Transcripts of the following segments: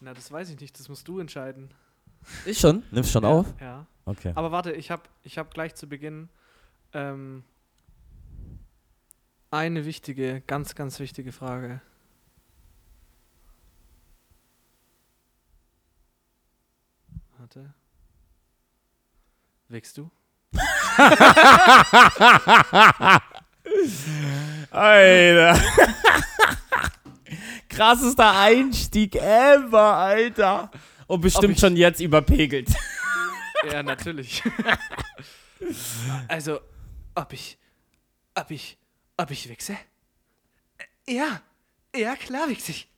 Na, das weiß ich nicht, das musst du entscheiden. Ich schon? Nimmst schon ja, auf? Ja. Okay. Aber warte, ich habe ich hab gleich zu Beginn ähm, eine wichtige, ganz, ganz wichtige Frage. Warte. Wächst du? Alter. Krassester Einstieg ever, Alter. Und bestimmt schon jetzt überpegelt. Ja, natürlich. also, ob ich, ob ich, ob ich wichse? Ja, ja, klar wichse ich.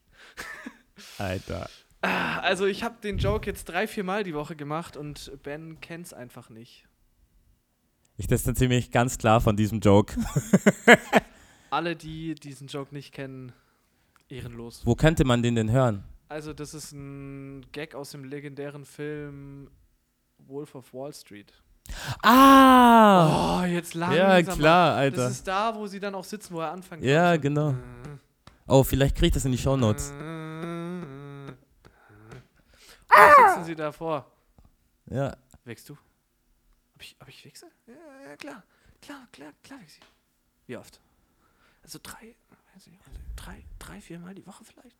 Alter. Ah, Also, ich habe den Joke jetzt drei, vier Mal die Woche gemacht und Ben kennt's einfach nicht. Ich distanziere mich ganz klar von diesem Joke. Alle, die diesen Joke nicht kennen, ehrenlos. Wo könnte man den denn hören? Also, das ist ein Gag aus dem legendären Film Wolf of Wall Street. Ah! Oh, jetzt langsam. ja, klar, Das Alter. ist da, wo sie dann auch sitzen, wo er anfängt. Ja, So, genau. äh, Oh, vielleicht krieg ich das in die Shownotes. äh, Da sitzen sie davor. Ja. Wächst du? Ob ich, ob ich wichse? Ja, ja, klar. Klar, klar, klar wächst ich. Wie oft? Also drei, weiß ich, also drei, drei, viermal die Woche vielleicht?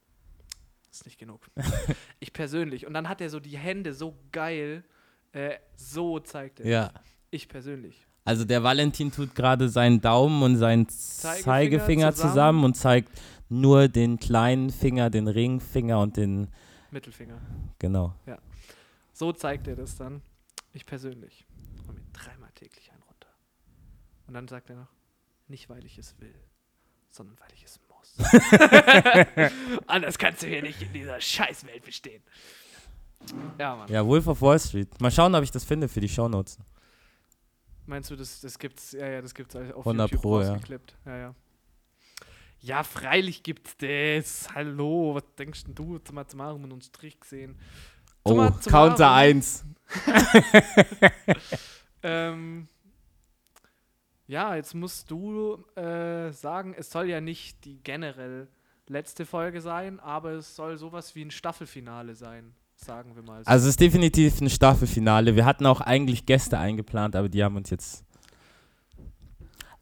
ist nicht genug. ich persönlich. Und dann hat er so die Hände so geil. Äh, so zeigt er. Ja. Ich persönlich. Also der Valentin tut gerade seinen Daumen und seinen Zeigefinger Zeigefinger zusammen. zusammen. und zeigt nur den kleinen Finger, den Ringfinger und den. Mittelfinger. Genau. So zeigt er das dann. Ich persönlich. Und mir dreimal täglich einen runter. Und dann sagt er noch, nicht weil ich es will, sondern weil ich es muss. Anders kannst du hier nicht in dieser Scheißwelt bestehen. Ja, Mann. Ja, Wolf of Wall Street. Mal schauen, ob ich das finde für die Shownotes. Meinst du, das, das gibt's, ja, ja, das gibt's auf 100 YouTube Pro, ja. Ja, ja. Ja, freilich gibt's das. Hallo, was denkst denn du? Zum mal zum Arum und uns Strich gesehen. Oh, Summa Counter summarum. 1. Ähm, ja, jetzt musst du äh, sagen, es soll ja nicht die generell letzte Folge sein, aber es soll sowas wie ein Staffelfinale sein, sagen wir mal. so. Also es ist definitiv ein Staffelfinale. Wir hatten auch eigentlich Gäste eingeplant, aber die haben uns jetzt.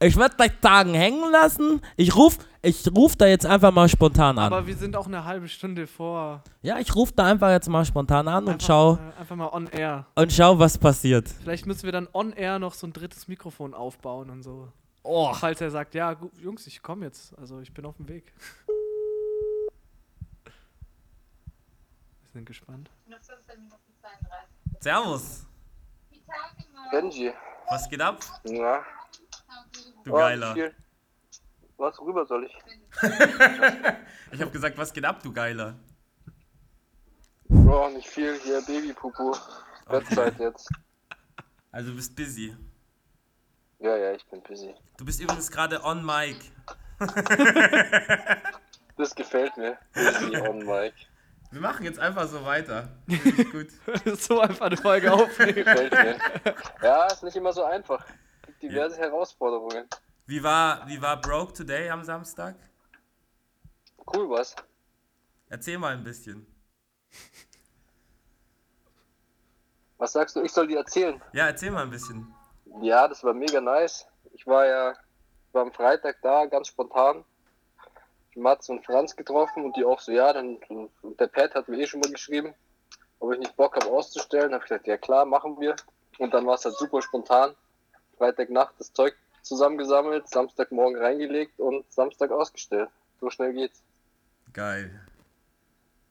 Ich würde gleich sagen, hängen lassen. Ich ruf, ich ruf da jetzt einfach mal spontan an. aber wir sind auch eine halbe Stunde vor. ja, ich ruf da einfach jetzt mal spontan an und Einfach, schau äh, einfach mal on air. und schau, was passiert. Vielleicht müssen wir dann on air noch so ein drittes Mikrofon aufbauen und so. Oh. Falls er sagt, ja, gu- Jungs, ich komme jetzt. Also ich bin auf dem Weg. Wir sind gespannt. Nur 15 Minuten 32. Servus. Benji. Was geht ab? Ja. Du Oh, Geiler. viel. Was rüber soll ich? Ich habe gesagt, was geht ab, du Geiler? Bro, nicht viel. Hier Babypupu. Bettzeit jetzt. Also du bist busy. Ja, ja, ich bin busy. Du bist übrigens gerade on mic. Das gefällt mir. Busy on mic. Wir machen jetzt einfach so weiter. Gut. so einfach eine Folge aufnehmen. Gefällt mir. Ja, ist nicht immer so einfach. Diverse Herausforderungen. Wie war, wie war Broke Today am Samstag? Cool, was? Erzähl mal ein bisschen. Was sagst du, ich soll dir erzählen? Ja, erzähl mal ein bisschen. Ja, das war mega nice. Ich war ja war am Freitag da, ganz spontan. Mats und Franz getroffen und die auch so, ja, dann der Pat hat mir eh schon mal geschrieben, ob ich nicht Bock habe auszustellen. Habe ich gesagt, ja klar, machen wir. Und dann war es halt super spontan. Freitagnacht das Zeug zusammengesammelt, Samstagmorgen reingelegt und Samstag ausgestellt. So schnell geht's. Geil.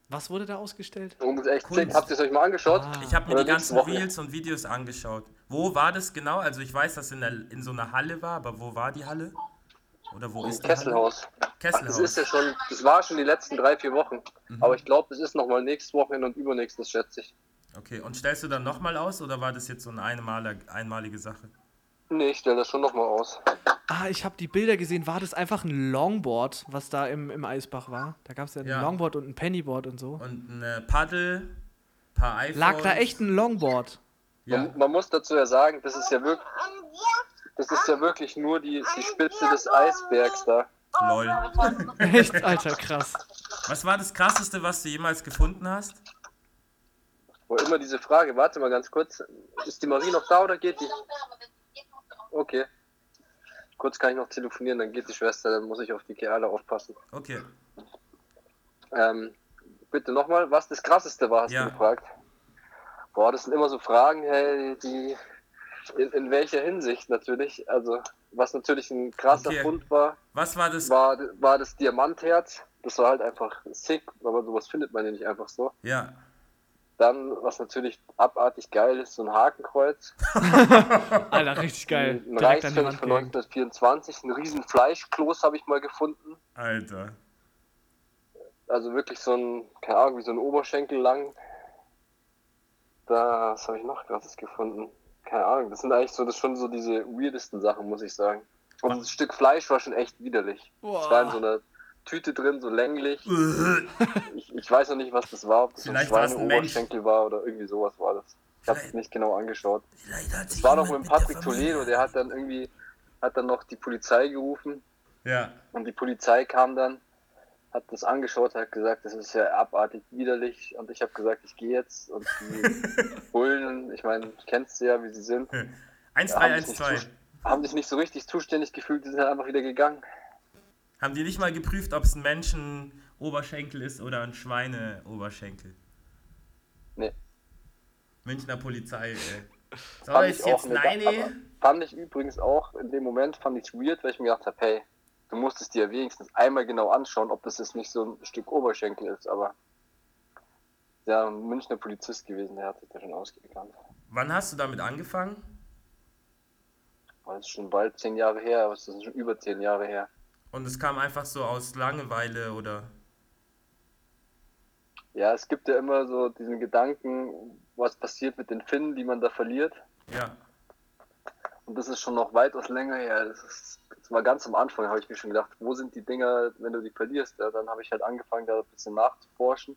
Was wurde da ausgestellt? Und das ist echt Kunst. sick. Habt ihr es euch mal angeschaut? Ah. Ich habe mir Oder die ganzen Woche. Reels und Videos angeschaut. Wo war das genau? Also ich weiß, dass in, der, in so einer Halle war, aber wo war die Halle? Oder wo Im ist die Halle? Kesselhaus. Ach, das Kesselhaus. ist ja schon, das war schon die letzten drei, vier Wochen. Mhm. Aber ich glaube, das ist nochmal nächstes Wochenende und übernächstes, schätze ich. Okay, und stellst du dann nochmal aus oder war das jetzt so eine einmalige, einmalige Sache? Nee, ich stelle das schon nochmal aus. Ah, ich habe die Bilder gesehen. War das einfach ein Longboard, was da im, im Eisbach war? Da gab es ja ein Ja. Longboard und ein Pennyboard und so. Und eine Paddel, paar iPhones. Lag da echt ein Longboard? Ja. Man, man muss dazu ja sagen, das ist ja wirklich, das ist ja wirklich nur die, die Spitze des Eisbergs da. Lol. Echt, Alter, krass. Was war das krasseste, was du jemals gefunden hast? Wo immer diese Frage, warte mal ganz kurz. Ist die Marie noch da oder geht die? Okay. Kurz kann ich noch telefonieren, dann geht die Schwester, dann muss ich auf die Kerle aufpassen. Okay. Ähm, bitte nochmal, was das krasseste war, hast Ja. du gefragt. Boah, das sind immer so Fragen, hey, die in, in welcher Hinsicht natürlich. Also, was natürlich ein krasser Okay. Fund war, Was war das? war, war das Diamantherz. Das war halt einfach sick, aber sowas findet man ja nicht einfach so. Ja. Dann, was natürlich abartig geil ist, so ein Hakenkreuz. Alter, richtig geil. Ein die Reichsfeld von gehängt. 1924, ein riesen Fleischkloß habe ich mal gefunden. Alter. Also wirklich so ein, keine Ahnung, wie so ein Oberschenkel lang. Da, was habe ich noch krasses gefunden? Keine Ahnung, das sind eigentlich so, das schon so diese weirdesten Sachen, muss ich sagen. Und das Stück Fleisch war schon echt widerlich. Es war in so einer Tüte drin, so länglich. Ich, ich weiß noch nicht, was das war, ob das Vielleicht so ein. Schweineoberschenkel war oder irgendwie sowas war das. Ich habe es nicht genau angeschaut. Es war noch mit Patrick Toledo, der hat dann irgendwie, hat dann noch die Polizei gerufen Ja. und die Polizei kam dann, hat das angeschaut, hat gesagt, das ist ja abartig widerlich und ich habe gesagt, ich gehe jetzt und die Bullen, ich meine, kennst du ja, wie sie sind, haben sich, nicht 1312. zu, haben sich nicht so richtig zuständig gefühlt, die sind halt einfach wieder gegangen. Haben die nicht mal geprüft, ob es ein Menschen-Oberschenkel ist oder ein Schweine-Oberschenkel? Nee. Münchner Polizei, ey. So, Fand ist ich jetzt nein, aber Fand ich übrigens auch in dem Moment, fand ich weird, weil ich mir gedacht habe, hey, du musstest dir wenigstens einmal genau anschauen, ob das jetzt nicht so ein Stück Oberschenkel ist, aber der Münchner Polizist gewesen, der hat sich da schon ausgekannt. Wann hast du damit angefangen? Das ist schon bald zehn Jahre her, aber es ist schon über zehn Jahre her. Und es kam einfach so aus Langeweile oder. Ja, es gibt ja immer so diesen Gedanken, was passiert mit den Finnen, die man da verliert. Ja. Und das ist schon noch weitaus länger her. Das, ist, das war ganz am Anfang, habe ich mir schon gedacht, wo sind die Dinger, wenn du die verlierst? Ja, dann habe ich halt angefangen, da ein bisschen nachzuforschen.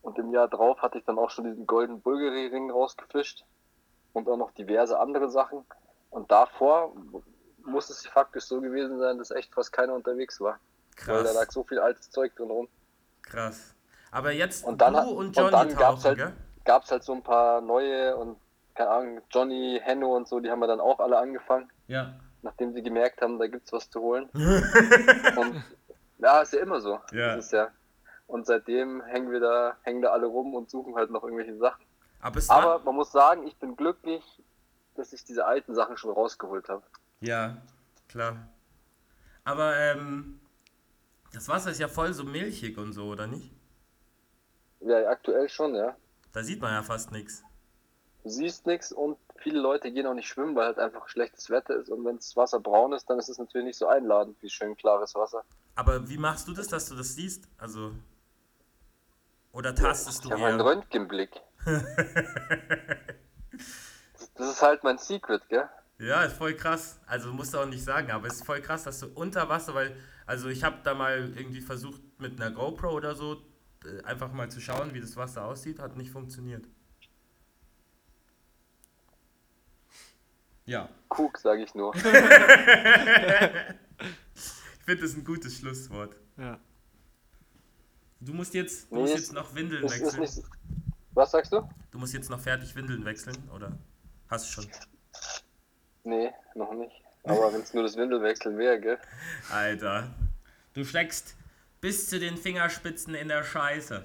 Und im Jahr drauf hatte ich dann auch schon diesen goldenen Bulgari-Ring rausgefischt. Und auch noch diverse andere Sachen. Und davor muss es faktisch so gewesen sein, dass echt fast keiner unterwegs war. Weil da lag Krass. so viel altes Zeug drin rum. Krass. Aber jetzt Und dann du und und Johnny dann gab's halt- gell? gab es halt so ein paar neue und keine Ahnung, Johnny, Henno und so, die haben wir dann auch alle angefangen, Ja. nachdem sie gemerkt haben, da gibt's was zu holen. und ja, ist ja immer so. Ja. Das ist ja. Und seitdem hängen wir da, hängen da alle rum und suchen halt noch irgendwelche Sachen. Aber Aber man muss sagen, ich bin glücklich, dass ich diese alten Sachen schon rausgeholt habe. Ja, klar. Aber ähm, das Wasser ist ja voll so milchig und so, oder nicht? Ja, aktuell schon, ja. Da sieht man ja fast nichts. Du siehst nichts und viele Leute gehen auch nicht schwimmen, weil halt einfach schlechtes Wetter ist. Und wenn das Wasser braun ist, dann ist es natürlich nicht so einladend wie schön klares Wasser. Aber wie machst du das, dass du das siehst? Also. Oder tastest Ich du habe einen? Röntgenblick. das ist halt mein Secret, gell? Ja, ist voll krass. Also musst du auch nicht sagen, aber es ist voll krass, dass du unter Wasser, weil, also ich habe da mal irgendwie versucht mit einer GoPro oder so äh, einfach mal zu schauen, wie das Wasser aussieht, hat nicht funktioniert. Ja, Cook, sage ich nur. ich finde das ein gutes Schlusswort. Ja. Du musst jetzt, du Nee, musst jetzt noch Windeln ist wechseln. nicht. Was sagst du? Du musst jetzt noch fertig Windeln wechseln, oder? Hast du schon? Nee, noch nicht. Aber wenn es nur das Windelwechseln wäre, gell? Alter, du steckst bis zu den Fingerspitzen in der Scheiße.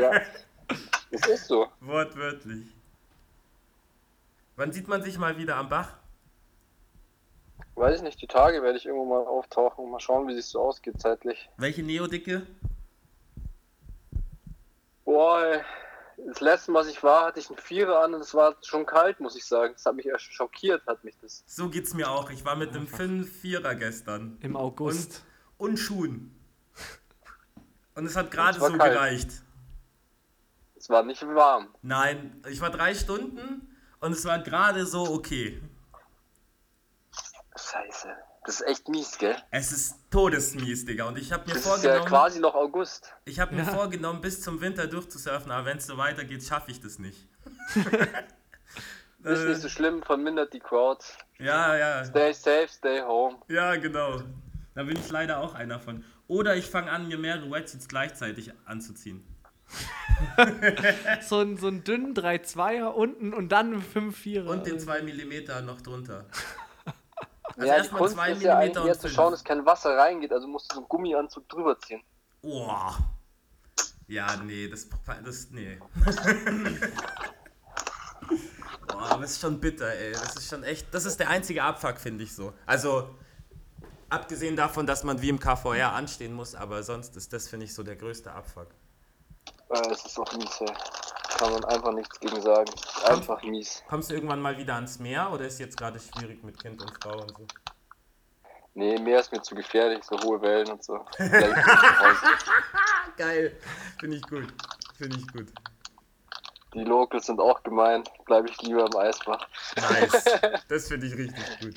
Ja. Es ist so. Wortwörtlich. Wann sieht man sich mal wieder am Bach? Weiß ich nicht, die Tage werde ich irgendwo mal auftauchen. Mal schauen, wie es so ausgeht zeitlich. Welche Neodicke? Boah, ey. Das letzte Mal, was ich war, hatte ich einen Vierer an und es war schon kalt, muss ich sagen. Das hat mich erst schockiert, hat mich das. So geht's mir auch. Ich war mit einem 5-4er gestern. Im August. Und Schuhen. Und es hat gerade so kalt. gereicht. Es war nicht warm. Nein, ich war drei Stunden und es war gerade so okay. Scheiße. Das ist echt mies, gell? Es ist todesmies, Digga. Und ich habe mir Das ist ja vorgenommen, quasi noch August. ich habe mir Ja. vorgenommen, bis zum Winter durchzusurfen, aber wenn es so weitergeht, schaffe ich das nicht. Ist Äh, nicht so schlimm, vermindert die Crowd. ja, ja. Stay safe, stay home. Ja, genau. Da bin ich leider auch einer von. Oder ich fange an, mir mehrere Wetsuits gleichzeitig anzuziehen. So ein, so ein dünnen 3-2er unten und dann ein 5-4er. Und den 2 mm noch drunter. Also ja, die erstmal Kunst 2 ist ja eigentlich mm und jetzt zu 5. schauen, dass kein Wasser reingeht, also musst du so einen Gummianzug drüber ziehen. Boah. Ja, nee, das, das nee. Boah, das ist schon bitter, ey. Das ist schon echt, das ist der einzige Abfuck, finde ich so. Also, abgesehen davon, dass man wie im KVR anstehen muss, aber sonst ist das, finde ich, so der größte Abfuck. Äh, das ist auch mies, ey. Kann man einfach nichts gegen sagen. Einfach mies. Kommst du irgendwann mal wieder ans Meer oder ist jetzt gerade schwierig mit Kind und Frau und so? Nee, Meer ist mir zu gefährlich, so hohe Wellen und so. Geil. Finde ich gut. Finde ich gut. Die Locals sind auch gemein. Bleibe ich lieber im Eisbach. Nice. Das finde ich richtig gut.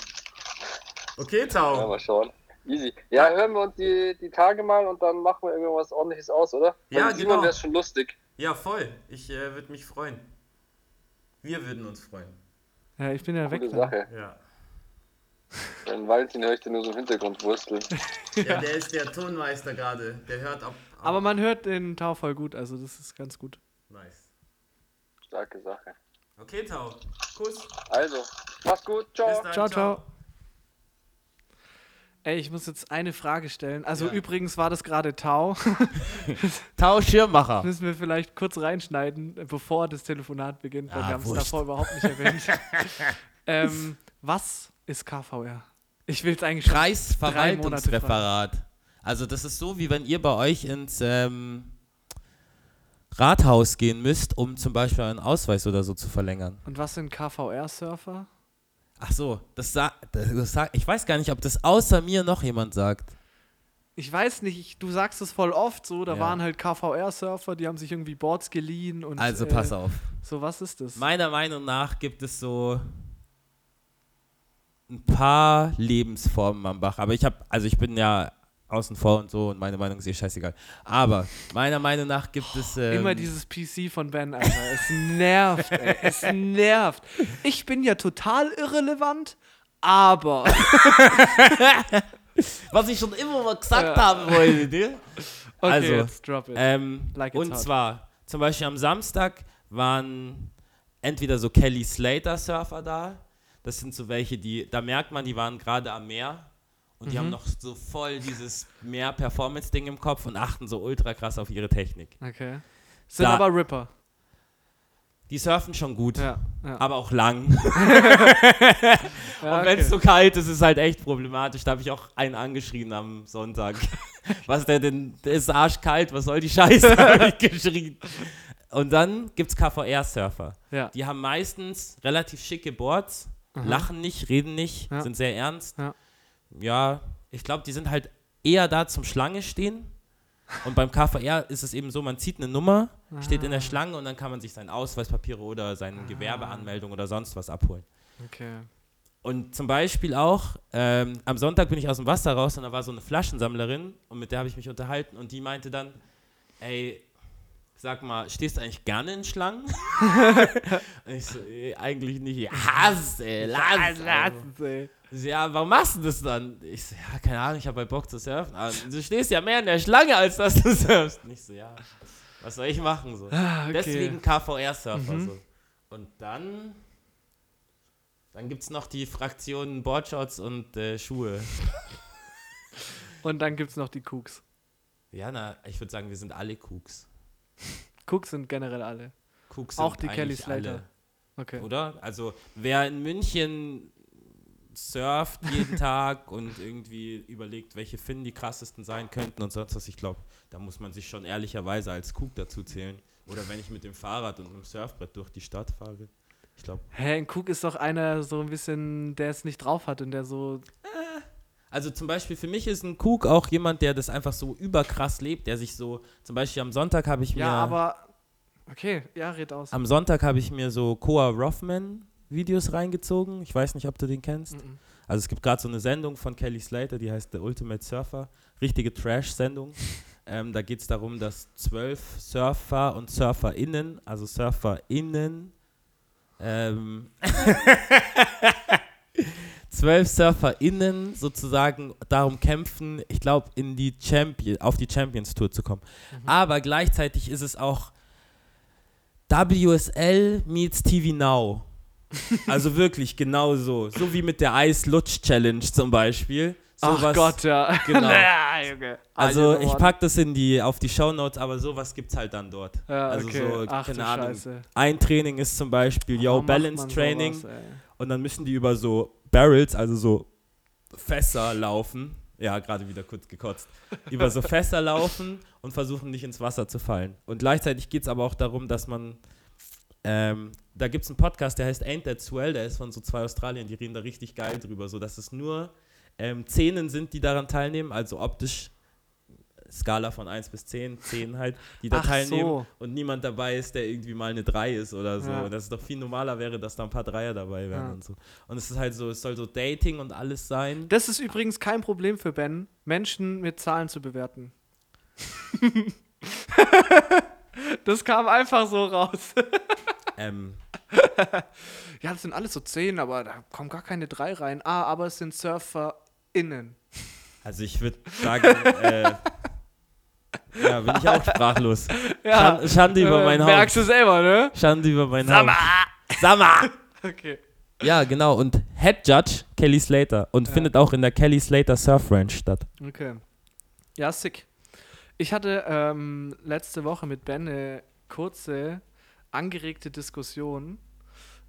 Okay, Ja, Tau. mal schauen. Easy. Ja, hören wir uns die, die Tage mal und dann machen wir irgendwas ordentliches aus, oder? Ja, Weil Simon genau. wäre schon lustig. Ja, voll. Ich äh, würde mich freuen. Wir würden uns freuen. Ja, ich bin ja weg. Gute dann. Sache. Ja. Den Valentin höre ich nur so im Hintergrund wursteln. Ja, der ist der Tonmeister gerade. Der hört ab. ab. Aber man hört den Tau voll gut, also das ist ganz gut. Nice. Starke Sache. Okay, Tau. Kuss. Also, mach's gut. Ciao. Bis dann. Ciao, ciao. Ey, ich muss jetzt eine Frage stellen. Also Ja. übrigens war das gerade Tau. Tau Schirmmacher. Müssen wir vielleicht kurz reinschneiden, bevor das Telefonat beginnt, weil Ah, wir haben es davor überhaupt nicht erwähnt. ähm, was ist KVR? Ich will es eigentlich schon. Kreisverwaltungsreferat. Also das ist so, wie wenn ihr bei euch ins ähm, Rathaus gehen müsst, um zum Beispiel einen Ausweis oder so zu verlängern. Und was sind KVR-Surfer? Ach so, das sagt, sagt, ich weiß gar nicht, ob das außer mir noch jemand sagt. Ich weiß nicht, ich, du sagst es voll oft so, da Ja. waren halt KVR-Surfer, die haben sich irgendwie Boards geliehen und. Also äh, pass auf. So, was ist das? Meiner Meinung nach gibt es so ein paar Lebensformen am Bach. Aber ich habe, also ich bin ja außen vor und so und meine Meinung ist eh scheißegal. Aber meiner Meinung nach gibt es. Ähm, Immer dieses PC von Ben, Alter. Es nervt, ey. Es nervt. Ich bin ja total irrelevant, aber. Was ich schon immer mal gesagt Ja. haben wollte, ne? Okay, Also, jetzt drop it. Ähm, Like und hot. zwar, zum Beispiel am Samstag waren entweder so Kelly Slater Surfer da. Das sind so welche, die, da merkt man, die waren gerade am Meer und die Mhm. haben noch so voll dieses Meer-Performance-Ding im Kopf und achten so ultra krass auf ihre Technik. Okay. Sind Da- aber Ripper. Die surfen schon gut, Ja. ja. aber auch lang. ja Und wenn es okay. so kalt ist, ist halt echt problematisch. Da habe ich auch einen angeschrien am Sonntag. was der denn, der ist arschkalt, was soll die Scheiße, habe ich geschrien. Und dann gibt es KVR-Surfer. Ja. Die haben meistens relativ schicke Boards, lachen nicht, reden nicht, Ja. sind sehr ernst. Ja. Ja, ich glaube, die sind halt eher da zum Schlange stehen. Und beim KVR ist es eben so, man zieht eine Nummer, steht in der Schlange und dann kann man sich sein Ausweispapiere oder seine Gewerbeanmeldung oder sonst was abholen. Okay. Und zum Beispiel auch, ähm, am Sonntag bin ich aus dem Wasser raus und da war so eine Flaschensammlerin und mit der habe ich mich unterhalten und die meinte dann, ey, sag mal, stehst du eigentlich gerne in Schlangen? ich so, ey, eigentlich nicht. Ey, lass, Lass also. es, ey. Sie, Ja, warum machst du das dann? Ich so, ja, keine Ahnung, ich habe halt Bock zu surfen. Aber du stehst ja mehr in der Schlange, als dass du surfst. Und ich so, ja, was soll ich machen? So. Ah, okay. Deswegen KVR-Surfer. Mhm. So. Und dann, dann gibt es noch die Fraktionen Boardshorts und äh, Schuhe. Und dann gibt's noch die Cooks. Ja, na, ich würde sagen, wir sind alle Cooks. Cooks sind generell alle. Cooks Auch sind die Kelly Slater. Okay. Oder? Also, wer in München surft jeden Tag und irgendwie überlegt, welche Finnen die krassesten sein könnten und sonst was, ich glaube, da muss man sich schon ehrlicherweise als Cook dazu zählen. Oder wenn ich mit dem Fahrrad und dem Surfbrett durch die Stadt fahre. Ich glaube, Hä, ein Cook ist doch einer so ein bisschen, der es nicht drauf hat und der so. Also zum Beispiel für mich ist ein Cook auch jemand, der das einfach so überkrass lebt, der sich so, zum Beispiel am Sonntag habe ich mir, Ja, aber. Okay, ja, red aus. am Sonntag habe ich mir so Koa Rothman Videos reingezogen. Ich weiß nicht, ob du den kennst. Mhm. Also es gibt gerade so eine Sendung von Kelly Slater, die heißt The Ultimate Surfer. Richtige Trash-Sendung. ähm, da geht es darum, dass zwölf Surfer und SurferInnen, also SurferInnen, ähm, zwölf SurferInnen sozusagen darum kämpfen, ich glaube, in die Champion, auf die Champions Tour zu kommen. Aber gleichzeitig ist es auch WSL meets TV Now. Also wirklich genau so. So wie mit der Ice Lutsch Challenge zum Beispiel. Ach Sowas- Gott, ja. Genau. naja, Junge. Also ich pack das in die, auf die Shownotes, aber sowas gibt's halt dann dort. Ja, also okay. so, Ach keine Ahnung. Scheiße. Ein Training ist zum Beispiel, yo, Balance Training. sowas? Und dann müssen die über so Barrels, also so Fässer laufen. Ja, gerade wieder kurz gekotzt. über so Fässer laufen und versuchen nicht ins Wasser zu fallen. Und gleichzeitig geht es aber auch darum, dass man. Ähm, da gibt es einen Podcast, der heißt Ain't That Swell, der ist von so zwei Australien, die reden da richtig geil drüber, so dass es nur ähm, Zähnen sind, die daran teilnehmen, also optisch Skala von 1 bis 10, 10 halt, die da Ach teilnehmen so. und niemand dabei ist, der irgendwie mal eine 3 ist oder so. Ja. Dass es doch viel normaler wäre, dass da ein paar Dreier dabei wären Ja. und so. Und es ist halt so, es soll so Dating und alles sein. Das ist übrigens kein Problem für Ben, Menschen mit Zahlen zu bewerten. das kam einfach so raus. Ähm, Ja, das sind alles so 10, aber da kommen gar keine 3 rein. Ah, aber es sind SurferInnen. also ich würde sagen, äh, ja, bin ich auch sprachlos. Ja, Schande, Schande über äh, mein Merkst Haus. du selber, ne? Schande über mein Haus. Sammer! Okay. Ja, genau. Und Head Judge Kelly Slater. Und Ja. findet auch in der Kelly Slater Surf Ranch statt. Okay. Ja, sick. Ich hatte ähm, letzte Woche mit Ben eine kurze, angeregte Diskussion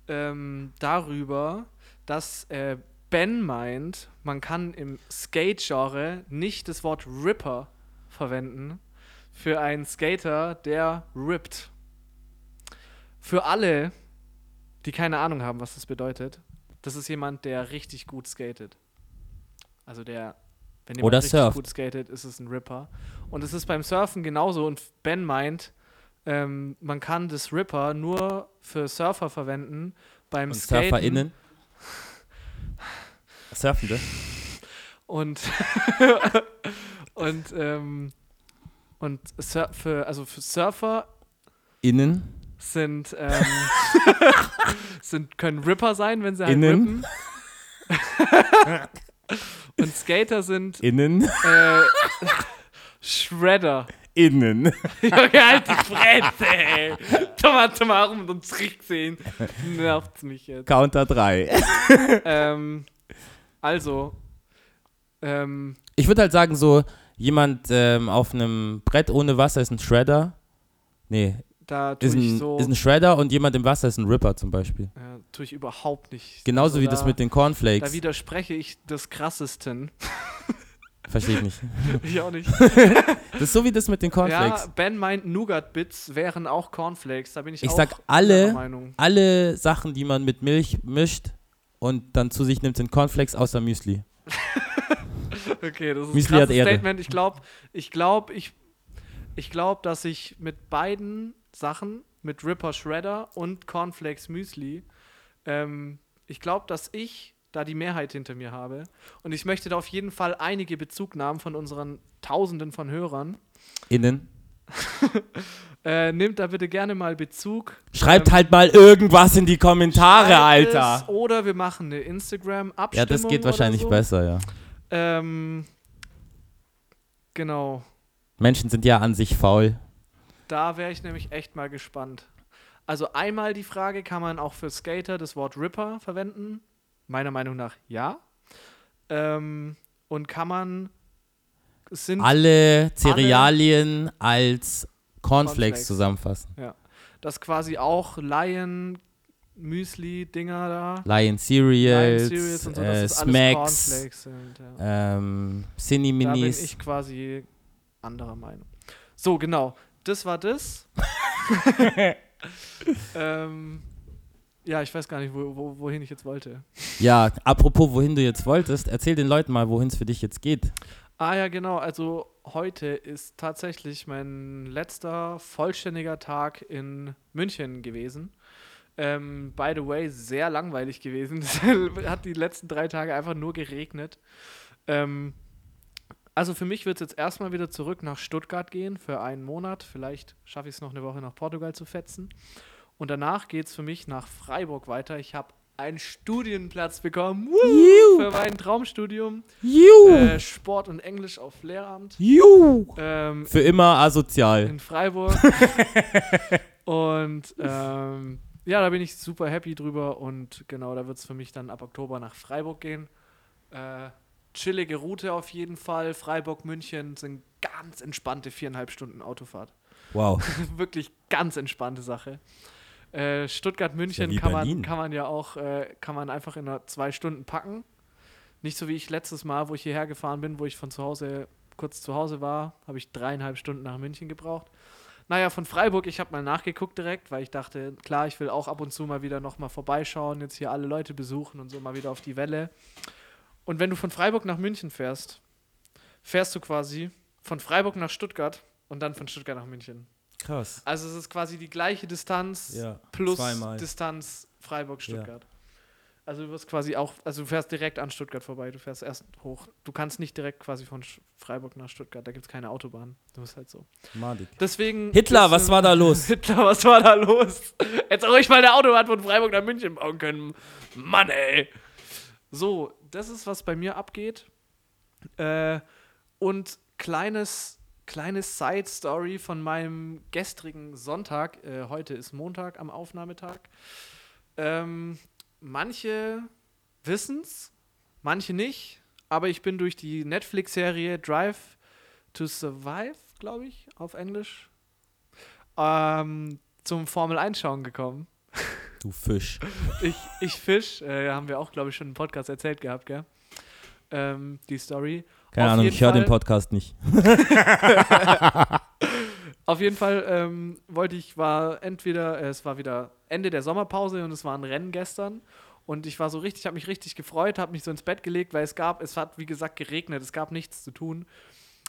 ähm, darüber, dass äh, Ben meint, man kann im Skate-Genre nicht das Wort Ripper verwenden für einen Skater, der rippt. Für alle, die keine Ahnung haben, was das bedeutet, das ist jemand, der richtig gut skatet. Also der, wenn jemand Oder richtig surft. gut skatet, ist es ein Ripper. Und es ist beim Surfen genauso. Und Ben meint, ähm, man kann das Ripper nur für Surfer verwenden. Beim Und Skaten SurferInnen. Surfende. und und ähm, und Sur für, also für Surfer Innen. sind, ähm, sind können Ripper sein, wenn sie halt Innen. rippen. und Skater sind Innen. äh, Shredder. Innen. Junge, halt die Fresse, ey. Thomas, rum und uns Trick sehen. Nervt's mich jetzt. Counter 3. ähm, also, ähm, Ich würde halt sagen, so jemand ähm, auf einem Brett ohne Wasser ist ein Shredder. Nee, da tue ist ich ein, so, ist ein Shredder und jemand im Wasser ist ein Ripper zum Beispiel. ja, tue ich überhaupt nicht. Genauso Also wie da, das mit den Da Cornflakes. widerspreche ich des krassesten. Verstehe ich nicht. ich auch nicht. Das ist so wie das mit den Ja, Cornflakes. Ben meint Nougat-Bits wären auch Cornflakes. Da bin ich, Ich auch sag alle-. Alle Sachen, die man mit Milch mischt und dann zu sich nimmt, sind Cornflakes außer Müsli. Okay, das ist ein krasses Ehre. Statement. Ich glaube, ich glaube, ich, ich glaube, dass ich mit beiden Sachen, mit Ripper Shredder und Cornflakes Müsli, ähm, ich glaube, dass ich da die Mehrheit hinter mir habe. Und ich möchte da auf jeden Fall einige Bezugnahmen von unseren Tausenden von Hörern. Innen. Äh, nehmt da bitte gerne mal Bezug. Schreibt Ähm, halt mal irgendwas in die Kommentare, Alter. Es, oder wir machen eine Instagram-Abstimmung. Ja, das geht wahrscheinlich so. besser, ja. Ähm, genau. Menschen sind ja an sich faul. Da wäre ich nämlich echt mal gespannt. Also einmal die Frage, kann man auch für Skater das Wort Ripper verwenden? Meiner Meinung nach ja. Ähm, und kann man sind Alle Cerealien als Cornflakes Cornflakes. zusammenfassen. das quasi auch Lion Müsli Dinger da? Lion Lion Cereals, Cereals und so, äh, Smacks, sind. Ja. ähm, Cine Da bin ich quasi anderer Meinung. So, genau. Das war das. ähm, ja, ich weiß gar nicht, wo, wo, wohin ich jetzt wollte. Ja, apropos, wohin du jetzt wolltest, erzähl den Leuten mal, wohin es für dich jetzt geht. Ah ja, genau. Also heute ist tatsächlich mein letzter vollständiger Tag in München gewesen. Ähm, by the way, sehr langweilig gewesen. Es hat die letzten drei Tage einfach nur geregnet. Ähm, also für mich wird es jetzt erstmal wieder zurück nach Stuttgart gehen für einen Monat. Vielleicht schaffe ich es noch eine Woche nach Portugal zu fetzen. Und danach geht es für mich nach Freiburg weiter. Ich habe einen Studienplatz bekommen Woo! für mein Traumstudium. Juhu. Äh, Sport und Englisch auf Lehramt. Juhu. Ähm, Für immer asozial. in Freiburg. und ähm, ja, da bin ich super happy drüber. Und genau, da wird es für mich dann ab Oktober nach Freiburg gehen. Äh, chillige Route auf jeden Fall. Freiburg, München sind ganz entspannte viereinhalb Stunden Autofahrt. Wow. Wirklich ganz entspannte Sache. Äh, Stuttgart, München wie kann, man, kann man ja auch, äh, kann man einfach in zwei Stunden packen. Nicht so wie ich letztes Mal, wo ich hierher gefahren bin, wo ich von zu Hause, kurz zu Hause war, habe ich dreieinhalb Stunden nach München gebraucht. Naja, von Freiburg, ich habe mal nachgeguckt direkt, weil ich dachte, klar, ich will auch ab und zu mal wieder nochmal vorbeischauen, jetzt hier alle Leute besuchen und so mal wieder auf die Welle. Und wenn du von Freiburg nach München fährst, fährst du quasi von Freiburg nach Stuttgart und dann von Stuttgart nach München. Krass. Also es ist quasi die gleiche Distanz Ja. plus zweimal. Distanz Freiburg-Stuttgart. Also du wirst quasi auch, also du fährst direkt an Stuttgart vorbei, du fährst erst hoch. Du kannst nicht direkt quasi von Freiburg nach Stuttgart, da gibt es keine Autobahn. Du bist halt so. Madig. Deswegen. Hitler, was war da los? Hitler, was war da los? Hätte auch ruhig mal eine Autobahn von Freiburg nach München bauen können. Mann, ey. So, das ist, was bei mir abgeht. Äh, und kleines, kleines Side-Story von meinem gestrigen Sonntag. Äh, heute ist Montag am Aufnahmetag. Ähm, manche wissen's, manche nicht. Aber ich bin durch die Netflix-Serie Drive to Survive, glaube ich, auf Englisch, ähm, zum Formel 1 schauen gekommen. Du Fisch. Ich, ich Fisch, äh, haben wir auch, glaube ich, schon im Podcast erzählt gehabt, gell? Ähm, die Story. Keine Auf Ahnung, ich höre den Podcast nicht. Auf jeden Fall ähm, wollte ich, war entweder, äh, es war wieder Ende der Sommerpause und es war ein Rennen gestern. Und ich war so richtig, habe mich richtig gefreut, habe mich so ins Bett gelegt, weil es gab, es hat wie gesagt geregnet, es gab nichts zu tun.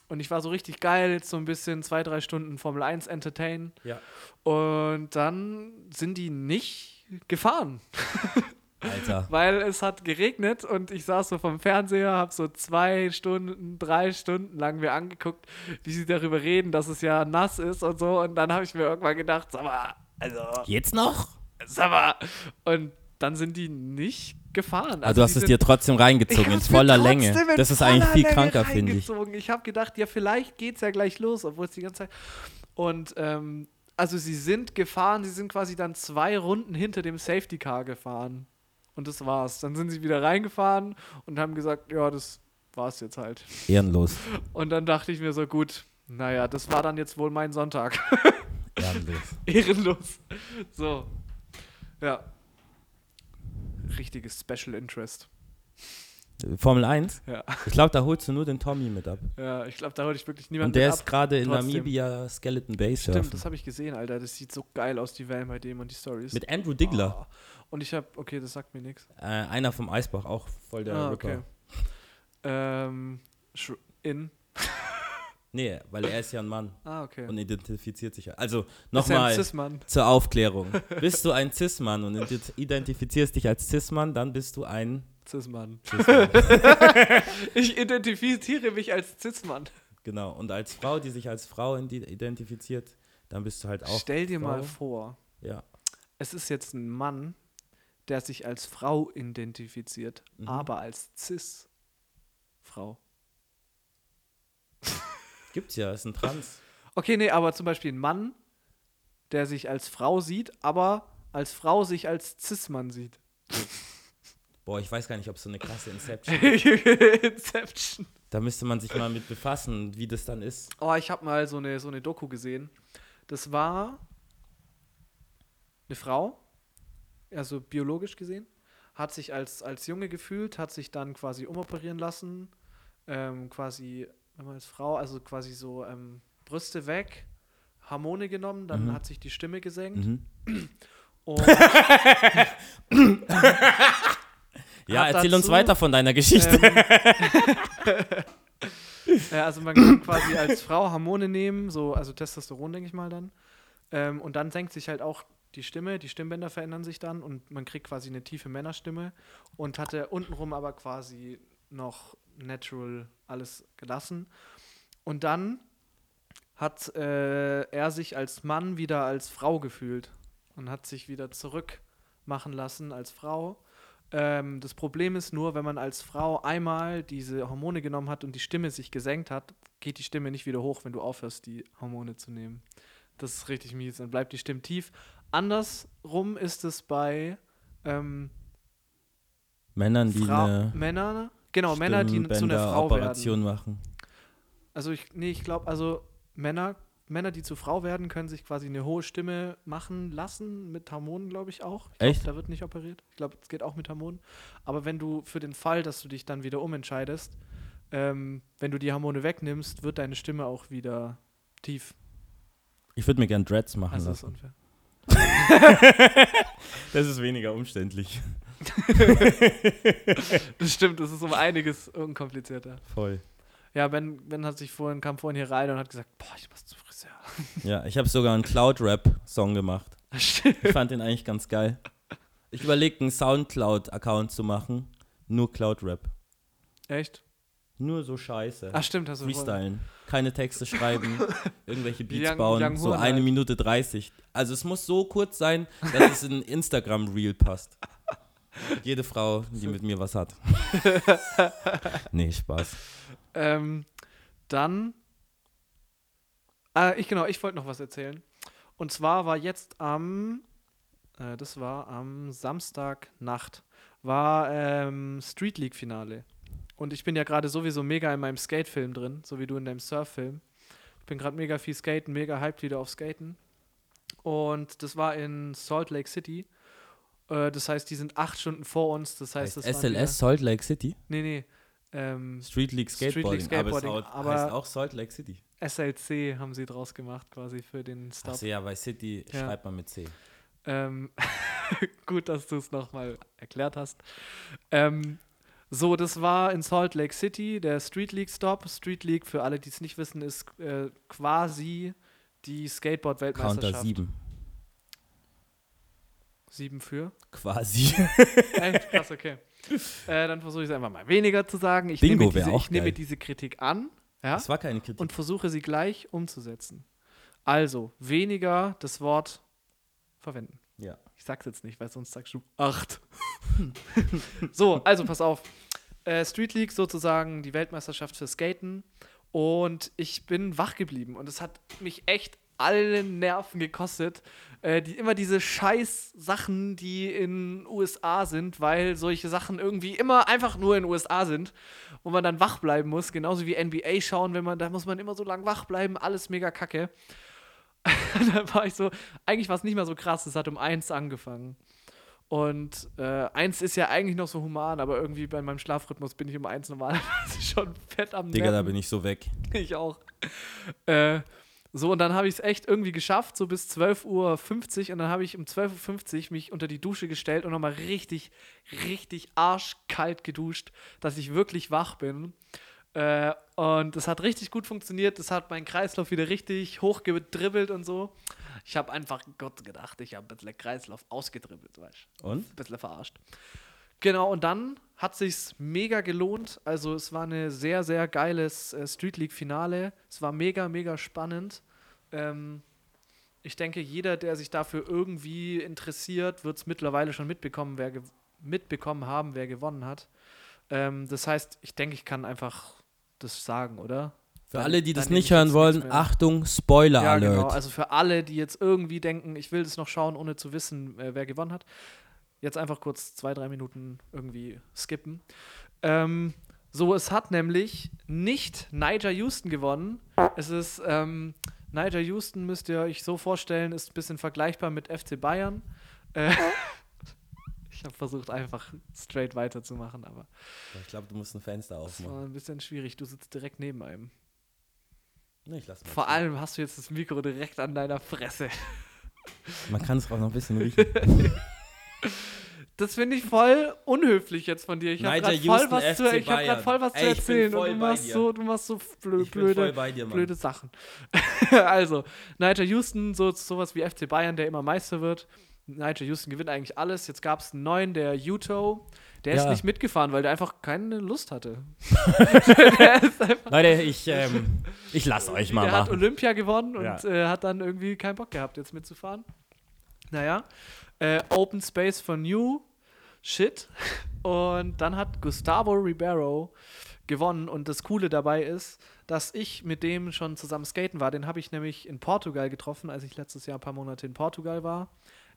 Und ich war so richtig geil, jetzt so ein bisschen zwei, drei Stunden Formel 1 entertain. Ja. Und dann sind die nicht gefahren. Alter. weil es hat geregnet und ich saß so vom Fernseher, habe so zwei Stunden, drei Stunden lang mir angeguckt, wie sie darüber reden, dass es ja nass ist und so. Und dann habe ich mir irgendwann gedacht, sag mal, also, Jetzt noch? sag mal. Und dann sind die nicht gefahren. Also, du hast es dir trotzdem reingezogen, in voller Länge. in Das ist eigentlich viel Länge kranker, finde ich. Ich habe gedacht, ja, vielleicht geht's ja gleich los, obwohl es die ganze Zeit. Und ähm, also sie sind gefahren, sie sind quasi dann zwei Runden hinter dem Safety Car gefahren. Und das war's. Dann sind sie wieder reingefahren und haben gesagt, ja, das war's jetzt halt. Ehrenlos. Und dann dachte ich mir so, gut, naja, das war dann jetzt wohl mein Sonntag. Ehrenlos. Ehrenlos. So. Ja. Richtiges Special Interest. Formel 1? Ja. Ich glaube, da holst du nur den Tommy mit ab. Ja, ich glaube, da hole ich wirklich niemanden Und der mit ist ab. gerade in trotzdem. Namibia Skeleton Base Stimmt, surfen. das habe ich gesehen, Alter. Das sieht so geil aus, die Wellen bei dem und die Stories. Mit Andrew Diggler. Ah. Und ich habe, okay, das sagt mir nichts. Äh, einer vom Eisbach, auch voll der Ah, Ripper. okay. Ähm, in. Nee, weil er ist ja ein Mann Ah, okay. und identifiziert sich. Also nochmal zur Aufklärung. bist du ein Cis-Mann und ident- identifizierst dich als Cis-Mann, dann bist du ein Cis-Mann. Cis-Mann. Ich identifiziere mich als Cis-Mann. genau. Und als Frau, die sich als Frau identifiziert, dann bist du halt auch. Stell dir mal Frau. vor, Ja. es ist jetzt ein Mann, der sich als Frau identifiziert, Mhm. aber als Cis-Frau. Gibt's ja, ist ein Trans. Okay, nee, aber zum Beispiel ein Mann, der sich als Frau sieht, aber als Frau sich als Cis-Mann sieht. Boah, ich weiß gar nicht, ob so eine krasse Inception. Inception. da müsste man sich mal mit befassen, wie das dann ist. Oh, ich habe mal so eine, so eine Doku gesehen. Das war eine Frau, also biologisch gesehen, hat sich als, als Junge gefühlt, hat sich dann quasi umoperieren lassen, ähm, quasi, wenn man als Frau, also quasi so ähm, Brüste weg, Hormone genommen, dann Mhm. hat sich die Stimme gesenkt. Mhm. Und Ja, erzähl uns dazu, weiter von deiner Geschichte. Ähm, ja, also man kann quasi als Frau Hormone nehmen, so, also Testosteron, denke ich mal dann. Ähm, und dann senkt sich halt auch die Stimme, die Stimmbänder verändern sich dann und man kriegt quasi eine tiefe Männerstimme und hatte untenrum aber quasi noch natural alles gelassen. Und dann hat äh, er sich als Mann wieder als Frau gefühlt und hat sich wieder zurück machen lassen als Frau Ähm, das Problem ist nur, wenn man als Frau einmal diese Hormone genommen hat und die Stimme sich gesenkt hat, geht die Stimme nicht wieder hoch, wenn du aufhörst, die Hormone zu nehmen. Das ist richtig mies, dann bleibt die Stimme tief. Andersrum ist es bei ähm, Männern, die eine Männer, genau, Männer, die zu einer Frau werden. Operation machen. Also ich, nee, ich glaube, also Männer, Männer, die zu Frau werden, können sich quasi eine hohe Stimme machen lassen, mit Hormonen, glaube ich auch. Ich glaub, Echt? Da wird nicht operiert. Ich glaube, es geht auch mit Hormonen. Aber wenn du für den Fall, dass du dich dann wieder umentscheidest, ähm, wenn du die Hormone wegnimmst, wird deine Stimme auch wieder tief. Ich würde mir gern Dreads machen Also das ist lassen. unfair. Das ist weniger umständlich. Das stimmt, das ist um einiges unkomplizierter. Voll. Ja, Ben, ben hat sich vorhin, kam vorhin hier rein und hat gesagt, boah, ich muss zum Friseur. Ja, ich habe sogar einen Cloud-Rap-Song gemacht. Stimmt. Ich fand den eigentlich ganz geil. Ich überlege, einen Soundcloud-Account zu machen. Nur Cloud-Rap. Echt? Nur so Scheiße. Ach stimmt, hast du Freestylen. Keine Texte schreiben, irgendwelche Beats Young- bauen. So eine halt. Minute 30. Also es muss so kurz sein, dass es in Instagram-Reel passt. Jede Frau, die mit mir was hat. nee, Spaß. Ähm, dann. Äh, ich genau, ich wollte noch was erzählen. Und zwar war jetzt am. Äh, das war am Samstagnacht. War ähm, Street League Finale. Und ich bin ja gerade sowieso mega in meinem Skate-Film drin, so wie du in deinem Surf-Film. Ich bin gerade mega viel skaten, mega hyped wieder auf Skaten. Und das war in Salt Lake City. Äh, das heißt, die sind acht Stunden vor uns. Das heißt, das waren wieder- SLS Salt Lake City? Nee, nee. Ähm, Street League Street League Skateboarding. Skateboarding, aber es aber- heißt auch Salt Lake City. SLC haben sie draus gemacht, quasi für den Stop. Achso, ja, bei City Ja. schreibt man mit C. Ähm, gut, dass du es nochmal erklärt hast. Ähm, so, das war in Salt Lake City, der Street League Stop. Street League, für alle, die es nicht wissen, ist äh, quasi die Counter Skateboard-Weltmeisterschaft. 7. Sieben für? Quasi. Echt? Krass, okay. äh, dann versuche ich es einfach mal weniger zu sagen. Ich Bingo nehme, wär diese, auch ich nehme geil. diese Kritik an. Ja? Das war keine Kritik. und versuche sie gleich umzusetzen. Also, weniger das Wort verwenden. ja. Ich sag's jetzt nicht, weil sonst sagst du acht. So, also pass auf. Äh, Street League sozusagen die Weltmeisterschaft für Skaten. Und ich bin wach geblieben. Und es hat mich echt alle Nerven gekostet. Äh, die, immer diese scheiß Sachen, die in USA sind, weil solche Sachen irgendwie immer einfach nur in USA sind, wo man dann wach bleiben muss. Genauso wie NBA schauen, wenn man, da muss man immer so lang wach bleiben. Alles mega kacke. da war ich so, eigentlich war es nicht mehr so krass, es hat um eins angefangen. Und äh, eins ist ja eigentlich noch so human, aber irgendwie bei meinem Schlafrhythmus bin ich um eins normalerweise schon fett am Digga, da Nerven. bin ich so weg. Ich auch. Äh, so, und dann habe ich es echt irgendwie geschafft, so bis 12.50 Uhr. Und dann habe ich um 12.50 Uhr mich unter die Dusche gestellt und nochmal richtig, richtig arschkalt geduscht, dass ich wirklich wach bin. Äh, und das hat richtig gut funktioniert. Das hat meinen Kreislauf wieder richtig hochgedribbelt und so. Ich habe einfach Gott gedacht, ich habe ein bisschen Kreislauf ausgedribbelt, weißt du Und? ein bisschen verarscht. Genau, und dann hat sich's mega gelohnt. Also es war eine sehr, sehr geiles äh, Street League-Finale. Es war mega, mega spannend. Ähm, ich denke, jeder, der sich dafür irgendwie interessiert, wird es mittlerweile schon mitbekommen, wer mitbekommen haben, wer gewonnen hat. Ähm, das heißt, ich denke, ich kann einfach das sagen, oder? Für alle, die das nicht hören wollen. Achtung, Spoiler Ja, Alert. genau. Also für alle, die jetzt irgendwie denken, ich will das noch schauen, ohne zu wissen, äh, wer gewonnen hat, jetzt einfach kurz zwei, drei Minuten irgendwie skippen. Ähm, so, es hat nämlich nicht Niger Houston gewonnen. Es ist, ähm, Niger Houston müsst ihr euch so vorstellen, ist ein bisschen vergleichbar mit FC Bayern. Äh, ich habe versucht, einfach straight weiterzumachen, aber ich glaube, du musst ein Fenster es war aufmachen. ein bisschen schwierig. Du sitzt direkt neben einem. Nee, ich lass mal Vor allem hast du jetzt das Mikro direkt an deiner Fresse. Man kann es auch noch ein bisschen riechen. Das finde ich voll unhöflich jetzt von dir. Ich habe gerade voll, was zu, ich hab grad voll was zu erzählen und du machst, so, du machst so blö ich bin voll blöde, dir, blöde Sachen. also, Niger Houston, so, sowas wie FC Bayern, der immer Meister wird. Niger Houston gewinnt eigentlich alles. Jetzt gab es einen neuen, der Uto. Der ist Ja. nicht mitgefahren, weil der einfach keine Lust hatte. ist Leute, ich, ähm, ich lass euch mal der hat machen. Olympia gewonnen und Ja. äh, hat dann irgendwie keinen Bock gehabt, jetzt mitzufahren. Naja. Äh, Open Space for New. Shit. Und dann hat Gustavo Ribeiro gewonnen. Und das Coole dabei ist, dass ich mit dem schon zusammen skaten war. Den habe ich nämlich in Portugal getroffen, als ich letztes Jahr ein paar Monate in Portugal war.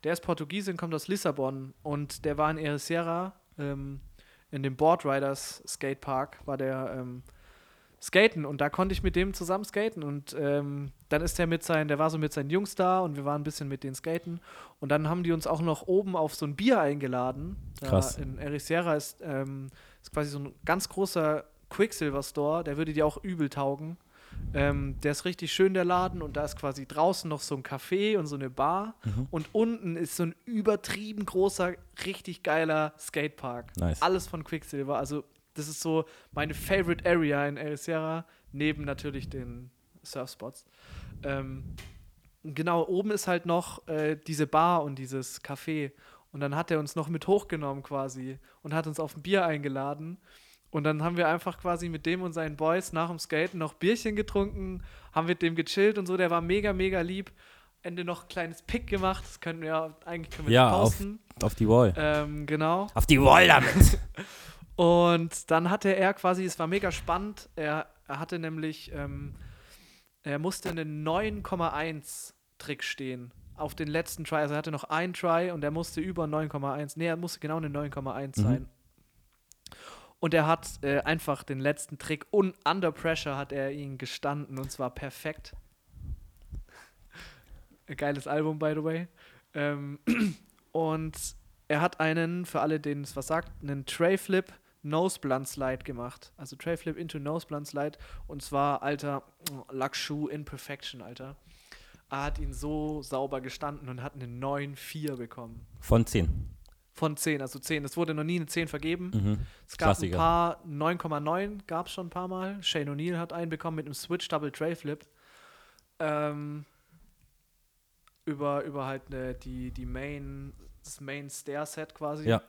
Der ist Portugiese und kommt aus Lissabon. Und der war in Ericeira, ähm, in dem Boardriders Skatepark, war der ähm, skaten. Und da konnte ich mit dem zusammen skaten. Und ähm, dann ist der mit seinen, der war so mit seinen Jungs da und wir waren ein bisschen mit denen skaten. Und dann haben die uns auch noch oben auf so ein Bier eingeladen. Da Krass. in Ericeira ist, ähm, ist quasi so ein ganz großer Quicksilver Store, der würde dir auch übel taugen. Ähm, der ist richtig schön, der Laden, und da ist quasi draußen noch so ein Café und so eine Bar. Und unten ist so ein übertrieben großer, richtig geiler Skatepark. Nice. Alles von Quicksilver. Also, das ist so meine Favorite Area in El Sierra, neben natürlich den Surfspots. Ähm, genau, oben ist halt noch äh, diese Bar und dieses Café. Und dann hat er uns noch mit hochgenommen quasi und hat uns auf ein Bier eingeladen. Und dann haben wir einfach quasi mit dem und seinen Boys nach dem Skaten noch Bierchen getrunken, haben mit dem gechillt und so. Der war mega, mega lieb. Ende noch ein kleines Pick gemacht. Das können wir ja eigentlich können wir Ja, das auf- posten. Auf die Wall. Ähm, genau. Auf die Wall damit. Und dann hatte er quasi, es war mega spannend, er, er hatte nämlich, ähm, er musste einen 9,1 Trick stehen auf den letzten Try. Also er hatte noch einen Try und er musste über 9,1, nee, er musste genau eine 9,1 Mhm. Und er hat äh, einfach den letzten Trick und under pressure hat er ihn gestanden und zwar perfekt. Geiles Album, by the way. Ähm, und er hat einen, für alle, denen es was sagt, einen Tray Flip Nose Blunt Slide gemacht. Also Tray Flip into Nose Blunt Slide. Und zwar, Alter, Lackschuh in Perfection, Alter. Er hat ihn so sauber gestanden und hat eine 9,4 bekommen. Von 10. Von 10, also 10. Es wurde noch nie eine 10 vergeben. Mhm. Es gab Klassiker. ein paar 9,9 gab es schon ein paar Mal. Shane O'Neill hat einen bekommen mit einem Switch Double Tray Flip. Ähm, über, über halt ne, die, die Main, das Main Stair Set quasi. Ja.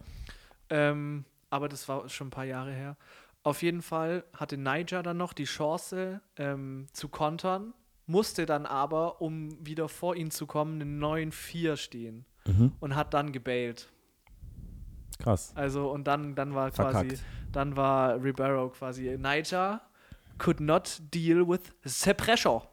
Ähm, aber das war schon ein paar Jahre her. Auf jeden Fall hatte Niger dann noch die Chance ähm, zu kontern, musste dann aber, um wieder vor ihn zu kommen, einen 9-4 stehen Mhm. und hat dann gebailt. Krass. Also und dann, dann war quasi, Verkackt. dann war Ribeiro quasi Niger could not deal with the pressure.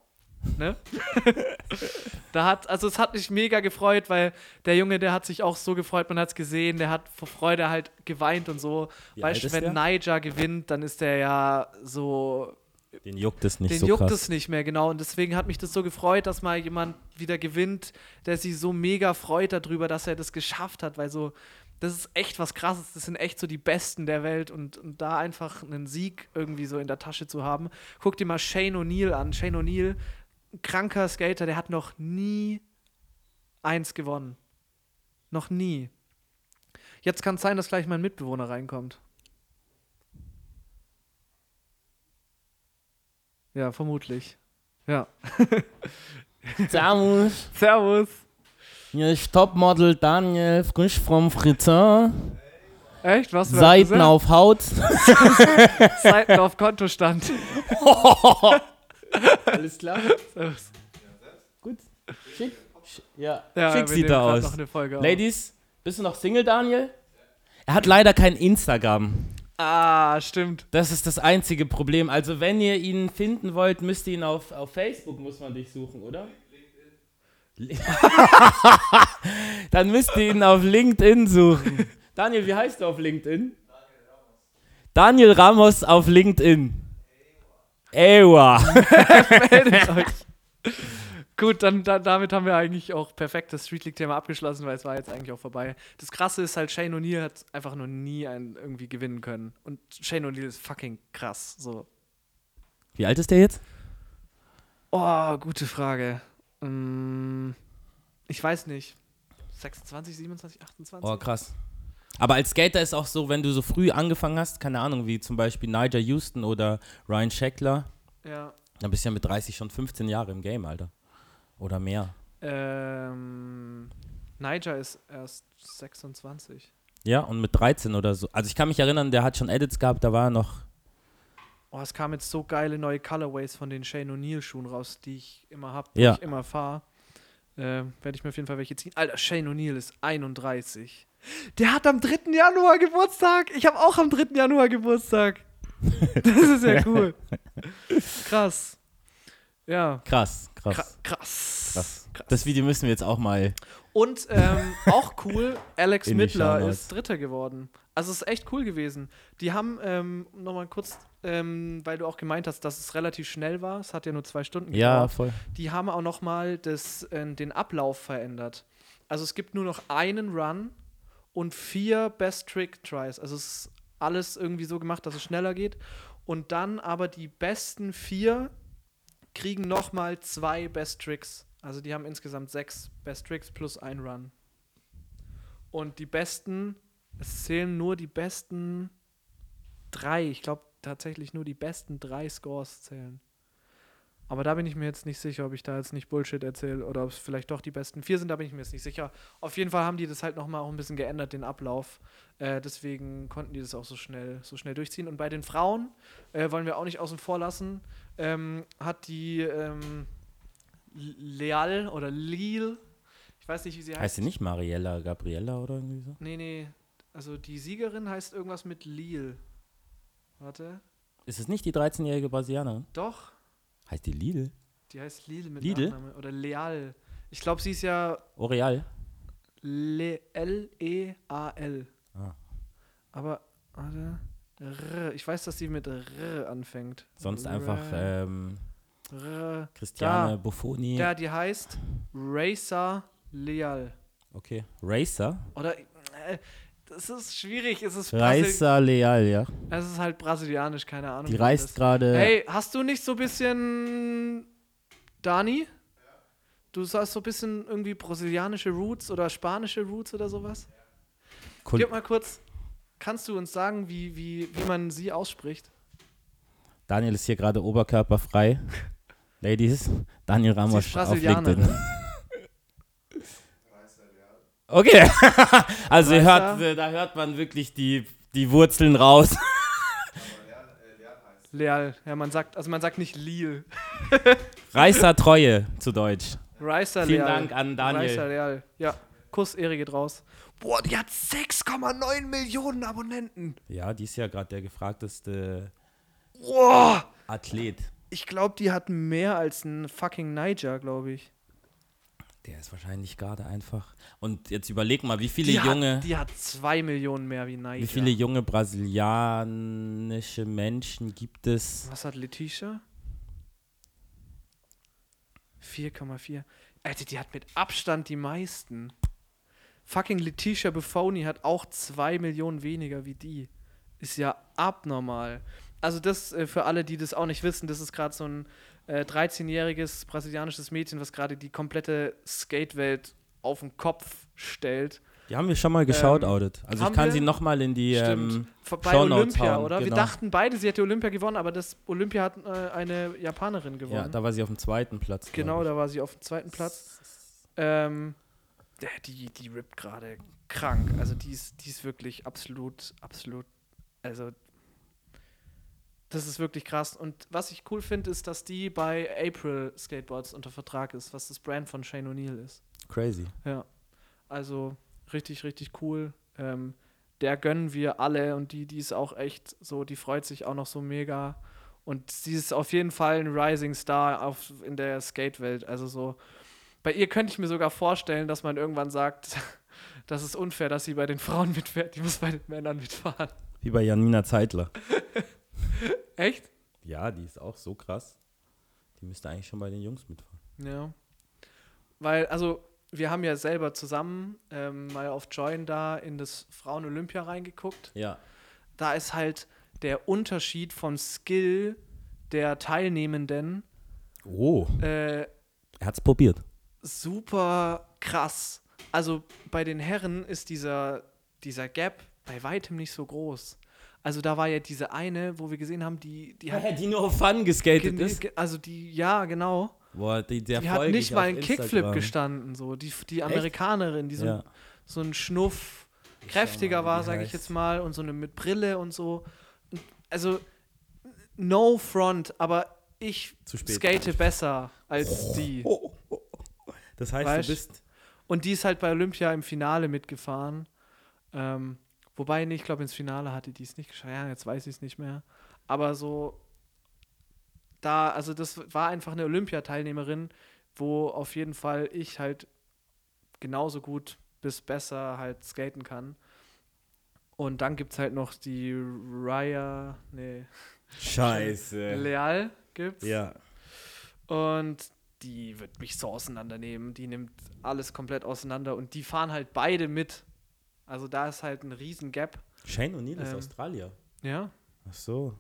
Ne? da hat, also es hat mich mega gefreut, weil der Junge, der hat sich auch so gefreut, man hat es gesehen, der hat vor Freude halt geweint und so. Wie weißt du, wenn der? Niger gewinnt, dann ist der ja so Den juckt es nicht den so juckt krass. es nicht mehr, genau. Und deswegen hat mich das so gefreut, dass mal jemand wieder gewinnt, der sich so mega freut darüber, dass er das geschafft hat, weil so, das ist echt was krasses. Das sind echt so die Besten der Welt und, und da einfach einen Sieg irgendwie so in der Tasche zu haben. Guck dir mal Shane O'Neill an. Shane O'Neill, kranker Skater, der hat noch nie eins gewonnen. Noch nie. Jetzt kann es sein, dass gleich mein Mitbewohner reinkommt. Ja, vermutlich. Ja. Servus. Servus. Hier ist Topmodel Daniel, frisch vom Friseur. Echt? Was? Seiten auf Haut. Seiten auf Kontostand. Alles klar. Servus. Gut. Schick. Sch- Ja, Ja, schick sieht er aus. Ladies, bist du noch Single, Daniel? Er hat leider kein Instagram. Ah, stimmt. Das ist das einzige Problem. Also, wenn ihr ihn finden wollt, müsst ihr ihn auf, auf Facebook, muss man dich suchen, oder? Dann müsst ihr ihn auf LinkedIn suchen. Daniel, wie heißt du auf LinkedIn? Daniel Ramos auf LinkedIn. Ewa. Meldet euch. Gut, dann da, damit haben wir eigentlich auch perfekt das Street League-Thema abgeschlossen, weil es war jetzt eigentlich auch vorbei. Das Krasse ist halt, Shane O'Neill hat einfach noch nie einen irgendwie gewinnen können. Und Shane O'Neill ist fucking krass. So. Wie alt ist der jetzt? Oh, gute Frage. Mm, ich weiß nicht. 26, 27, 28? Oh, krass. Aber als Skater ist auch so, wenn du so früh angefangen hast, keine Ahnung, wie zum Beispiel Nigel Houston oder Ryan Scheckler, Ja. dann bist du ja mit 30 schon 15 Jahre im Game, Alter. Oder mehr. Ähm, Niger ist erst 26. Ja, und mit 13 oder so. Also ich kann mich erinnern, der hat schon Edits gehabt, da war er noch. Oh, es kamen jetzt so geile neue Colorways von den Shane O'Neill Schuhen raus, die ich immer habe, Ja. die ich immer fahre. Ähm, Werde ich mir auf jeden Fall welche ziehen. Alter, Shane O'Neill ist 31. Der hat am 3. Januar Geburtstag. Ich habe auch am 3. Januar Geburtstag. Das ist ja cool. Krass. Ja. Krass, krass. Kra krass. krass. Das Video müssen wir jetzt auch mal. Und ähm, auch cool, Alex Mittler ist Dritter geworden. Also es ist echt cool gewesen. Die haben, ähm, nochmal kurz, ähm, weil du auch gemeint hast, dass es relativ schnell war, es hat ja nur zwei Stunden Ja, gedauert. voll. Die haben auch nochmal äh, den Ablauf verändert. Also es gibt nur noch einen Run und vier Best Trick Tries. Also es ist alles irgendwie so gemacht, dass es schneller geht. Und dann aber die besten vier kriegen nochmal zwei Best Tricks. Also die haben insgesamt sechs Best Tricks plus ein Run. Und die besten, es zählen nur die besten drei. Ich glaube tatsächlich nur die besten drei Scores zählen. Aber da bin ich mir jetzt nicht sicher, ob ich da jetzt nicht Bullshit erzähle oder ob es vielleicht doch die besten vier sind, da bin ich mir jetzt nicht sicher. Auf jeden Fall haben die das halt nochmal auch ein bisschen geändert, den Ablauf. Äh, deswegen konnten die das auch so schnell, so schnell durchziehen. Und bei den Frauen äh, wollen wir auch nicht außen vor lassen, ähm, hat die ähm, Leal oder Lil, ich weiß nicht, wie sie heißt. Heißt sie nicht Mariella, Gabriella oder irgendwie so? Nee, nee. Also die Siegerin heißt irgendwas mit Lil. Warte. Ist es nicht die 13-jährige Brasilianerin? Doch. Heißt die Lidl? Die heißt Lil mit Lidl? Nachname. Oder Leal. Ich glaube, sie ist ja Oreal? Le L-E-A-L. Ah. Aber, warte. R. Ich weiß, dass sie mit R anfängt. Sonst R, einfach ähm, R. Christiane Da. Buffoni. Ja, die heißt Racer Leal. Okay. Racer? Oder, äh, das ist schwierig. Es ist, Racer Leal, ja. es ist halt brasilianisch, keine Ahnung. Die reist gerade. Hey, hast du nicht so ein bisschen. Dani? Du hast so ein bisschen irgendwie brasilianische Roots oder spanische Roots oder sowas? Kul- Gib mal kurz. Kannst du uns sagen, wie, wie, wie man sie ausspricht? Daniel ist hier gerade oberkörperfrei. Ladies, Daniel Ramos auf. LinkedIn. Okay, also ihr hört, äh, da hört man wirklich die, die Wurzeln raus. Leal. Ja, man sagt, also man sagt nicht Lil. Reißer Treue zu Deutsch. Vielen Leal. Dank an Daniel. Ricer Leal. Ja, Kuss, Ehre geht raus. Boah, die hat 6,9 Millionen Abonnenten. Ja, die ist ja gerade der gefragteste Boah, Athlet. ich glaube, die hat mehr als ein fucking Niger, glaube ich. Der ist wahrscheinlich gerade einfach. Und jetzt überleg mal, wie viele Die junge, hat, die hat 2 Millionen mehr wie Niger. wie viele junge brasilianische Menschen gibt es? Was hat Letitia? 4,4. Alter, die hat mit Abstand die meisten. Fucking Letitia Buffoni hat auch 2 Millionen weniger wie die. Ist ja abnormal. Also das äh, für alle, die das auch nicht wissen, das ist gerade so ein äh, 13-jähriges brasilianisches Mädchen, was gerade die komplette Skate-Welt auf den Kopf stellt. Die haben wir schon mal geschaut, Audit. Also ich kann wir? sie nochmal in die. Stimmt. Ähm, Bei Shownotes Olympia, hauen, oder? Wir genau. dachten beide, sie hätte Olympia gewonnen, aber das Olympia hat äh, eine Japanerin gewonnen. ja, da war sie auf dem zweiten Platz. Genau, da war sie auf dem zweiten Platz. Ähm, die, die rippt gerade krank. Also die ist, die ist wirklich absolut, absolut, also das ist wirklich krass. Und was ich cool finde, ist, dass die bei April Skateboards unter Vertrag ist, was das Brand von Shane O'Neill ist. Crazy. Ja, also richtig, richtig cool. Ähm, der gönnen wir alle und die, die ist auch echt so, die freut sich auch noch so mega. Und sie ist auf jeden Fall ein Rising Star auf, in der Skate-Welt. Also so, bei ihr könnte ich mir sogar vorstellen, dass man irgendwann sagt, das ist unfair, dass sie bei den Frauen mitfährt, die muss bei den Männern mitfahren. Wie bei Janina Zeitler. Echt? Ja, die ist auch so krass. Die müsste eigentlich schon bei den Jungs mitfahren. Ja. Weil, also, wir haben ja selber zusammen ähm, mal auf Join da in das Frauen-Olympia reingeguckt. Ja. da ist halt der Unterschied vom Skill der Teilnehmenden Oh. äh, Er hat's probiert. super krass. Also bei den Herren ist dieser, dieser Gap bei weitem nicht so groß. Also da war ja diese eine, wo wir gesehen haben, die, die hat. die nur auf Fun geskatet ist. Also die, ja, genau. Boah, die, der Die hat nicht ich mal einen Kickflip gestanden. So. Die, die Amerikanerin, die so, Ja. so ein Schnuff kräftiger mal, war, sage ich jetzt mal, und so eine mit Brille und so. Also, no front, aber ich skate besser als die. Das heißt, Weißt? du bist. Und die ist halt bei Olympia im Finale mitgefahren. Ähm, wobei, nee, ich glaube, ins Finale hatte die es nicht geschafft. Ja, jetzt weiß ich es nicht mehr. Aber so, da, also das war einfach eine Olympiateilnehmerin, wo auf jeden Fall ich halt genauso gut bis besser halt skaten kann. Und dann gibt es halt noch die Raya, nee, Scheiße. Leal gibt's. Ja. Und die wird mich so auseinandernehmen. Die nimmt alles komplett auseinander und die fahren halt beide mit. Also da ist halt ein riesen Gap. Shane O'Neill ist Ähm. Australier. Ja. Ach so.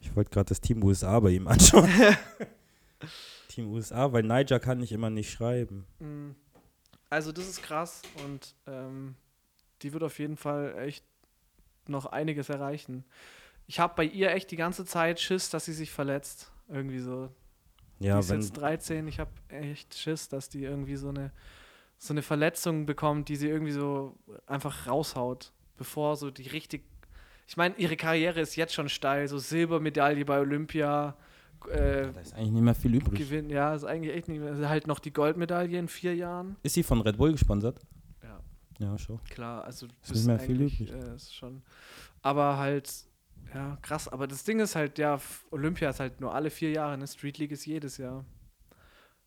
Ich wollte gerade das Team USA bei ihm anschauen. Team USA, weil Niger kann ich immer nicht schreiben. Mm. Also das ist krass und ähm, die wird auf jeden Fall echt noch einiges erreichen. Ich habe bei ihr echt die ganze Zeit Schiss, dass sie sich verletzt. Irgendwie so. die Ja, ist wenn, jetzt 13. Ich habe echt Schiss, dass die irgendwie so eine, so eine Verletzung bekommt, die sie irgendwie so einfach raushaut, bevor so die richtig. Ich meine, ihre Karriere ist jetzt schon steil. So Silbermedaille bei Olympia. Äh, da ist eigentlich nicht mehr viel übrig. Gewinn, ja, ist eigentlich echt nicht mehr. Halt noch die Goldmedaille in vier Jahren. Ist sie von Red Bull gesponsert? Ja. Ja, schon. Klar, also Ist nicht mehr viel übrig. Äh, schon. Aber halt, ja, krass. Aber das Ding ist halt, ja, Olympia ist halt nur alle vier Jahre, eine Street League ist jedes Jahr.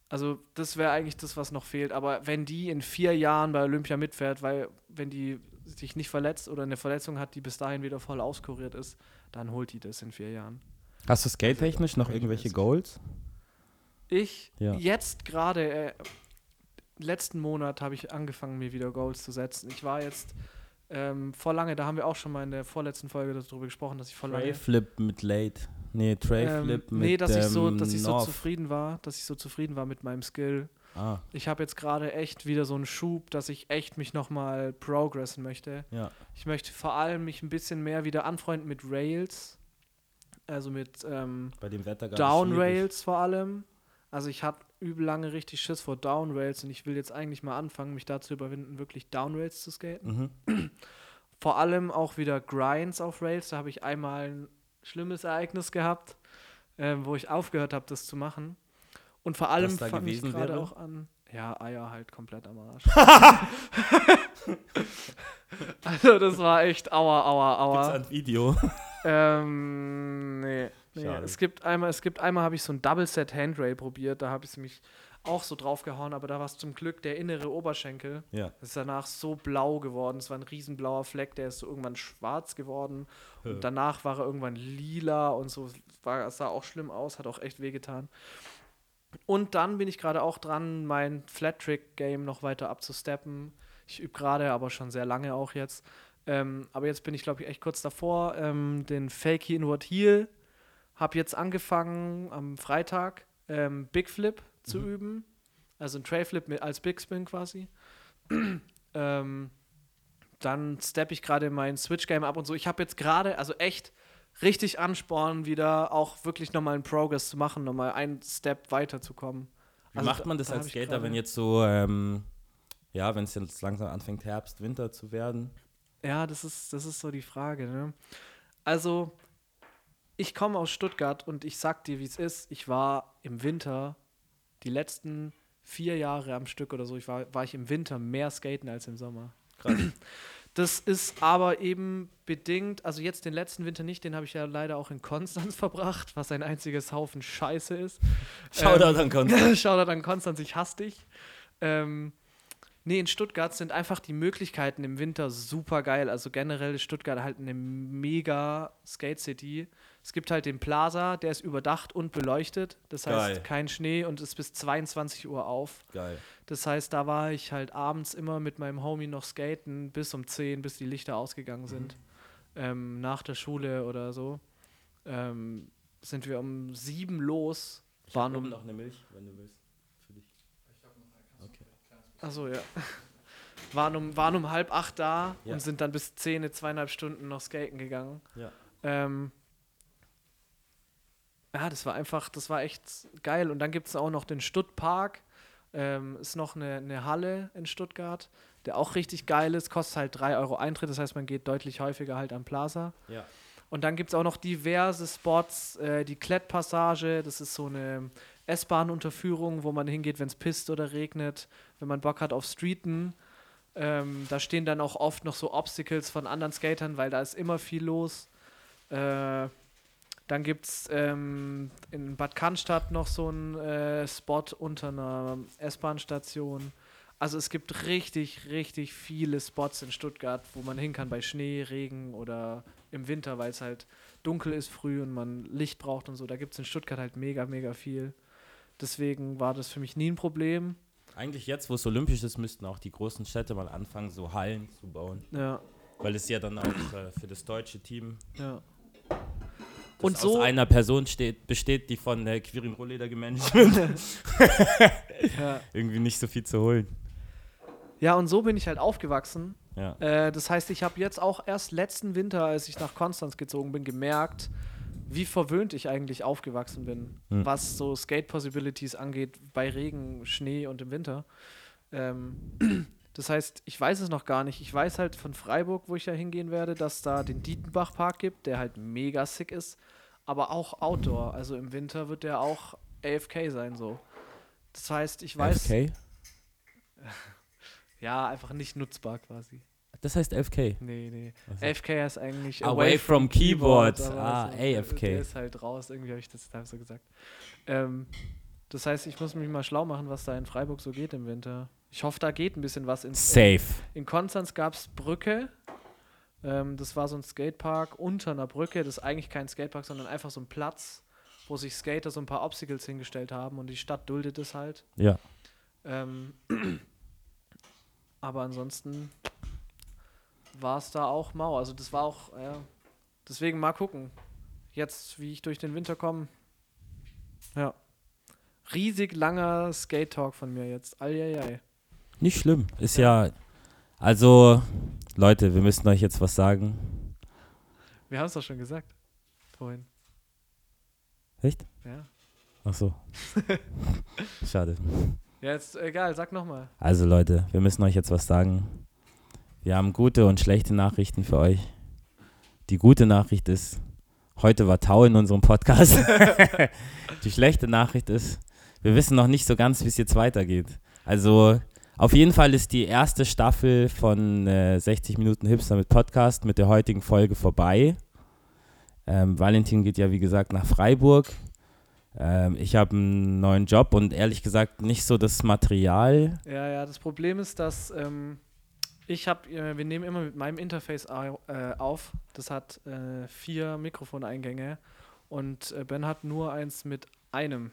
Also, das wäre eigentlich das, was noch fehlt. Aber wenn die in vier Jahren bei Olympia mitfährt, weil, wenn die sich nicht verletzt oder eine Verletzung hat, die bis dahin wieder voll auskuriert ist, dann holt die das in vier Jahren. Hast du skate-technisch noch irgendwelche Goals? Ich Ja. jetzt gerade, äh, letzten Monat habe ich angefangen, mir wieder Goals zu setzen. Ich war jetzt ähm, vor lange, da haben wir auch schon mal in der vorletzten Folge darüber gesprochen, dass ich vor lange. Flip mit Late. Nee, Tray Ähm, mit nee, dass ich so, ähm, dass ich so North. zufrieden war, dass ich so zufrieden war mit meinem Skill. Ah, Ich habe jetzt gerade echt wieder so einen Schub, dass ich echt mich nochmal progressen möchte. ja. Ich möchte vor allem mich ein bisschen mehr wieder anfreunden mit Rails. Also mit ähm, Bei dem Wetter gar Down nicht schwierig. Rails vor allem. Also ich hatte übel lange richtig Schiss vor Down Rails und ich will jetzt eigentlich mal anfangen, mich dazu überwinden, wirklich Down Rails zu skaten. Mhm. Vor allem auch wieder Grinds auf Rails. Da habe ich einmal ein schlimmes Ereignis gehabt, ähm, wo ich aufgehört habe, das zu machen. Und vor allem da fange ich gerade auch an. Ja, Eier halt komplett am Arsch. also das war echt aua, aua, Gibt's aua. ein Video? Ähm, nee. nee. Schade. Es gibt einmal, es gibt einmal habe ich so ein Double Set Handrail probiert, da habe ich mich auch so draufgehauen, aber da war es zum Glück der innere Oberschenkel. ja. Das ist danach so blau geworden. Es war ein riesenblauer Fleck, der ist so irgendwann schwarz geworden. Ja. Und danach war er irgendwann lila und so. War, es sah auch schlimm aus, hat auch echt wehgetan. Und dann bin ich gerade auch dran, mein Flat-Trick-Game noch weiter abzusteppen. Ich übe gerade, aber schon sehr lange auch jetzt. Ähm, aber jetzt bin ich, glaube ich, echt kurz davor. Ähm, den Fakey Inward Heel habe jetzt angefangen am Freitag, ähm, Big Flip zu üben. Also ein Tray Flip mit, als Big Spin quasi. ähm, dann steppe ich gerade mein Switch-Game ab und so. Ich habe jetzt gerade, also echt richtig Ansporn, wieder auch wirklich nochmal einen Progress zu machen, nochmal einen Step weiterzukommen. Wie Also macht man das da als Skater, wenn jetzt so, ähm, ja, wenn es jetzt langsam anfängt, Herbst, Winter zu werden? Ja, das ist, das ist so die Frage. Ne? Also, ich komme aus Stuttgart und ich sag dir, wie es ist. Ich war im Winter die letzten vier Jahre am Stück oder so, ich war, war ich im Winter mehr skaten als im Sommer. Krass. Das ist aber eben bedingt, also jetzt den letzten Winter nicht, den habe ich ja leider auch in Konstanz verbracht, was ein einziges Haufen Scheiße ist. Shoutout an Konstanz. Shoutout an Konstanz, ich hasse dich. Ähm, nee, in Stuttgart sind einfach die Möglichkeiten im Winter super geil. Also generell ist Stuttgart halt eine mega Skate City. Es gibt halt den Plaza, der ist überdacht und beleuchtet. Das heißt, Geil. kein Schnee und ist bis 22 Uhr auf. Geil. Das heißt, da war ich halt abends immer mit meinem Homie noch skaten bis um 10, bis die Lichter ausgegangen sind. Ähm, nach der Schule oder so. Ähm, sind wir um 7 los. Ich Waren um noch eine Milch, wenn du willst. Für dich. Okay. Achso, ja. Waren um, waren um halb acht da Ja. und sind dann bis zehn, zweieinhalb Stunden noch skaten gegangen. Ja. Ähm, ja, das war einfach, das war echt geil. Und dann gibt es auch noch den Stuttpark. Ähm, ist noch eine, eine Halle in Stuttgart, der auch richtig geil ist. Kostet halt 3 Euro Eintritt, das heißt, man geht deutlich häufiger halt am Plaza. Ja. Und dann gibt es auch noch diverse Spots, äh, die Klettpassage, das ist so eine S-Bahn-Unterführung, wo man hingeht, wenn es pisst oder regnet, wenn man Bock hat auf Streeten. Ähm, da stehen dann auch oft noch so Obstacles von anderen Skatern, weil da ist immer viel los. Äh, dann gibt es ähm, in Bad Cannstatt noch so einen äh, Spot unter einer S-Bahn-Station. Also es gibt richtig, richtig viele Spots in Stuttgart, wo man hin kann bei Schnee, Regen oder im Winter, weil es halt dunkel ist früh und man Licht braucht und so. Da gibt es in Stuttgart halt mega, mega viel. Deswegen war das für mich nie ein Problem. Eigentlich jetzt, wo es olympisch ist, müssten auch die großen Städte mal anfangen, so Hallen zu bauen. Ja, Weil es ja dann auch äh, für das deutsche Team ja. Das Und aus so- einer Person steht, besteht, die von der Quirin Rohleder gemanagt wird. ja. Irgendwie nicht so viel zu holen. Ja, und so bin ich halt aufgewachsen. Ja. Äh, das heißt, ich habe jetzt auch erst letzten Winter, als ich nach Konstanz gezogen bin, gemerkt, wie verwöhnt ich eigentlich aufgewachsen bin, Hm. was so Skate-Possibilities angeht bei Regen, Schnee und im Winter. Ähm, das heißt, ich weiß es noch gar nicht. Ich weiß halt von Freiburg, wo ich ja hingehen werde, dass da den Dietenbach-Park gibt, der halt mega sick ist, aber auch Outdoor. Also im Winter wird der auch AFK sein, so. Das heißt, ich weiß, FK? ja, einfach nicht nutzbar quasi. Das heißt FK. Nee, nee. Also- AFK heißt eigentlich Away from Keyboard. aber Ah, so, AFK. Der ist halt raus, irgendwie habe ich das da so gesagt. Ähm, das heißt, ich muss mich mal schlau machen, was da in Freiburg so geht im Winter. Ich hoffe, da geht ein bisschen was. In, Safe. in Konstanz gab es Brücke. Ähm, das war so ein Skatepark unter einer Brücke. Das ist eigentlich kein Skatepark, sondern einfach so ein Platz, wo sich Skater so ein paar Obstacles hingestellt haben und die Stadt duldet es halt. Ja. Ähm, aber ansonsten war es da auch mau. Also das war auch, ja. Deswegen mal gucken. Jetzt, wie ich durch den Winter komme. Ja. Riesig langer Skate-Talk von mir jetzt. Eieiei. Nicht schlimm. Ist ja. Also, Leute, wir müssen euch jetzt was sagen. Wir haben es doch schon gesagt. Vorhin. Echt? Ja. Ach so. Schade. Ja, jetzt egal, sag nochmal. Also, Leute, wir müssen euch jetzt was sagen. Wir haben gute und schlechte Nachrichten für euch. Die gute Nachricht ist, heute war Tau in unserem Podcast. Die schlechte Nachricht ist, wir wissen noch nicht so ganz, wie es jetzt weitergeht. Also, auf jeden Fall ist die erste Staffel von äh, 60 Minuten Hipster mit Podcast mit der heutigen Folge vorbei. Ähm, Valentin geht ja, wie gesagt, nach Freiburg. Ähm, ich habe einen neuen Job und ehrlich gesagt nicht so das Material. Ja, ja, das Problem ist, dass ähm, ich habe, äh, wir nehmen immer mit meinem Interface au äh, auf. Das hat äh, vier Mikrofoneingänge und äh, Ben hat nur eins mit einem.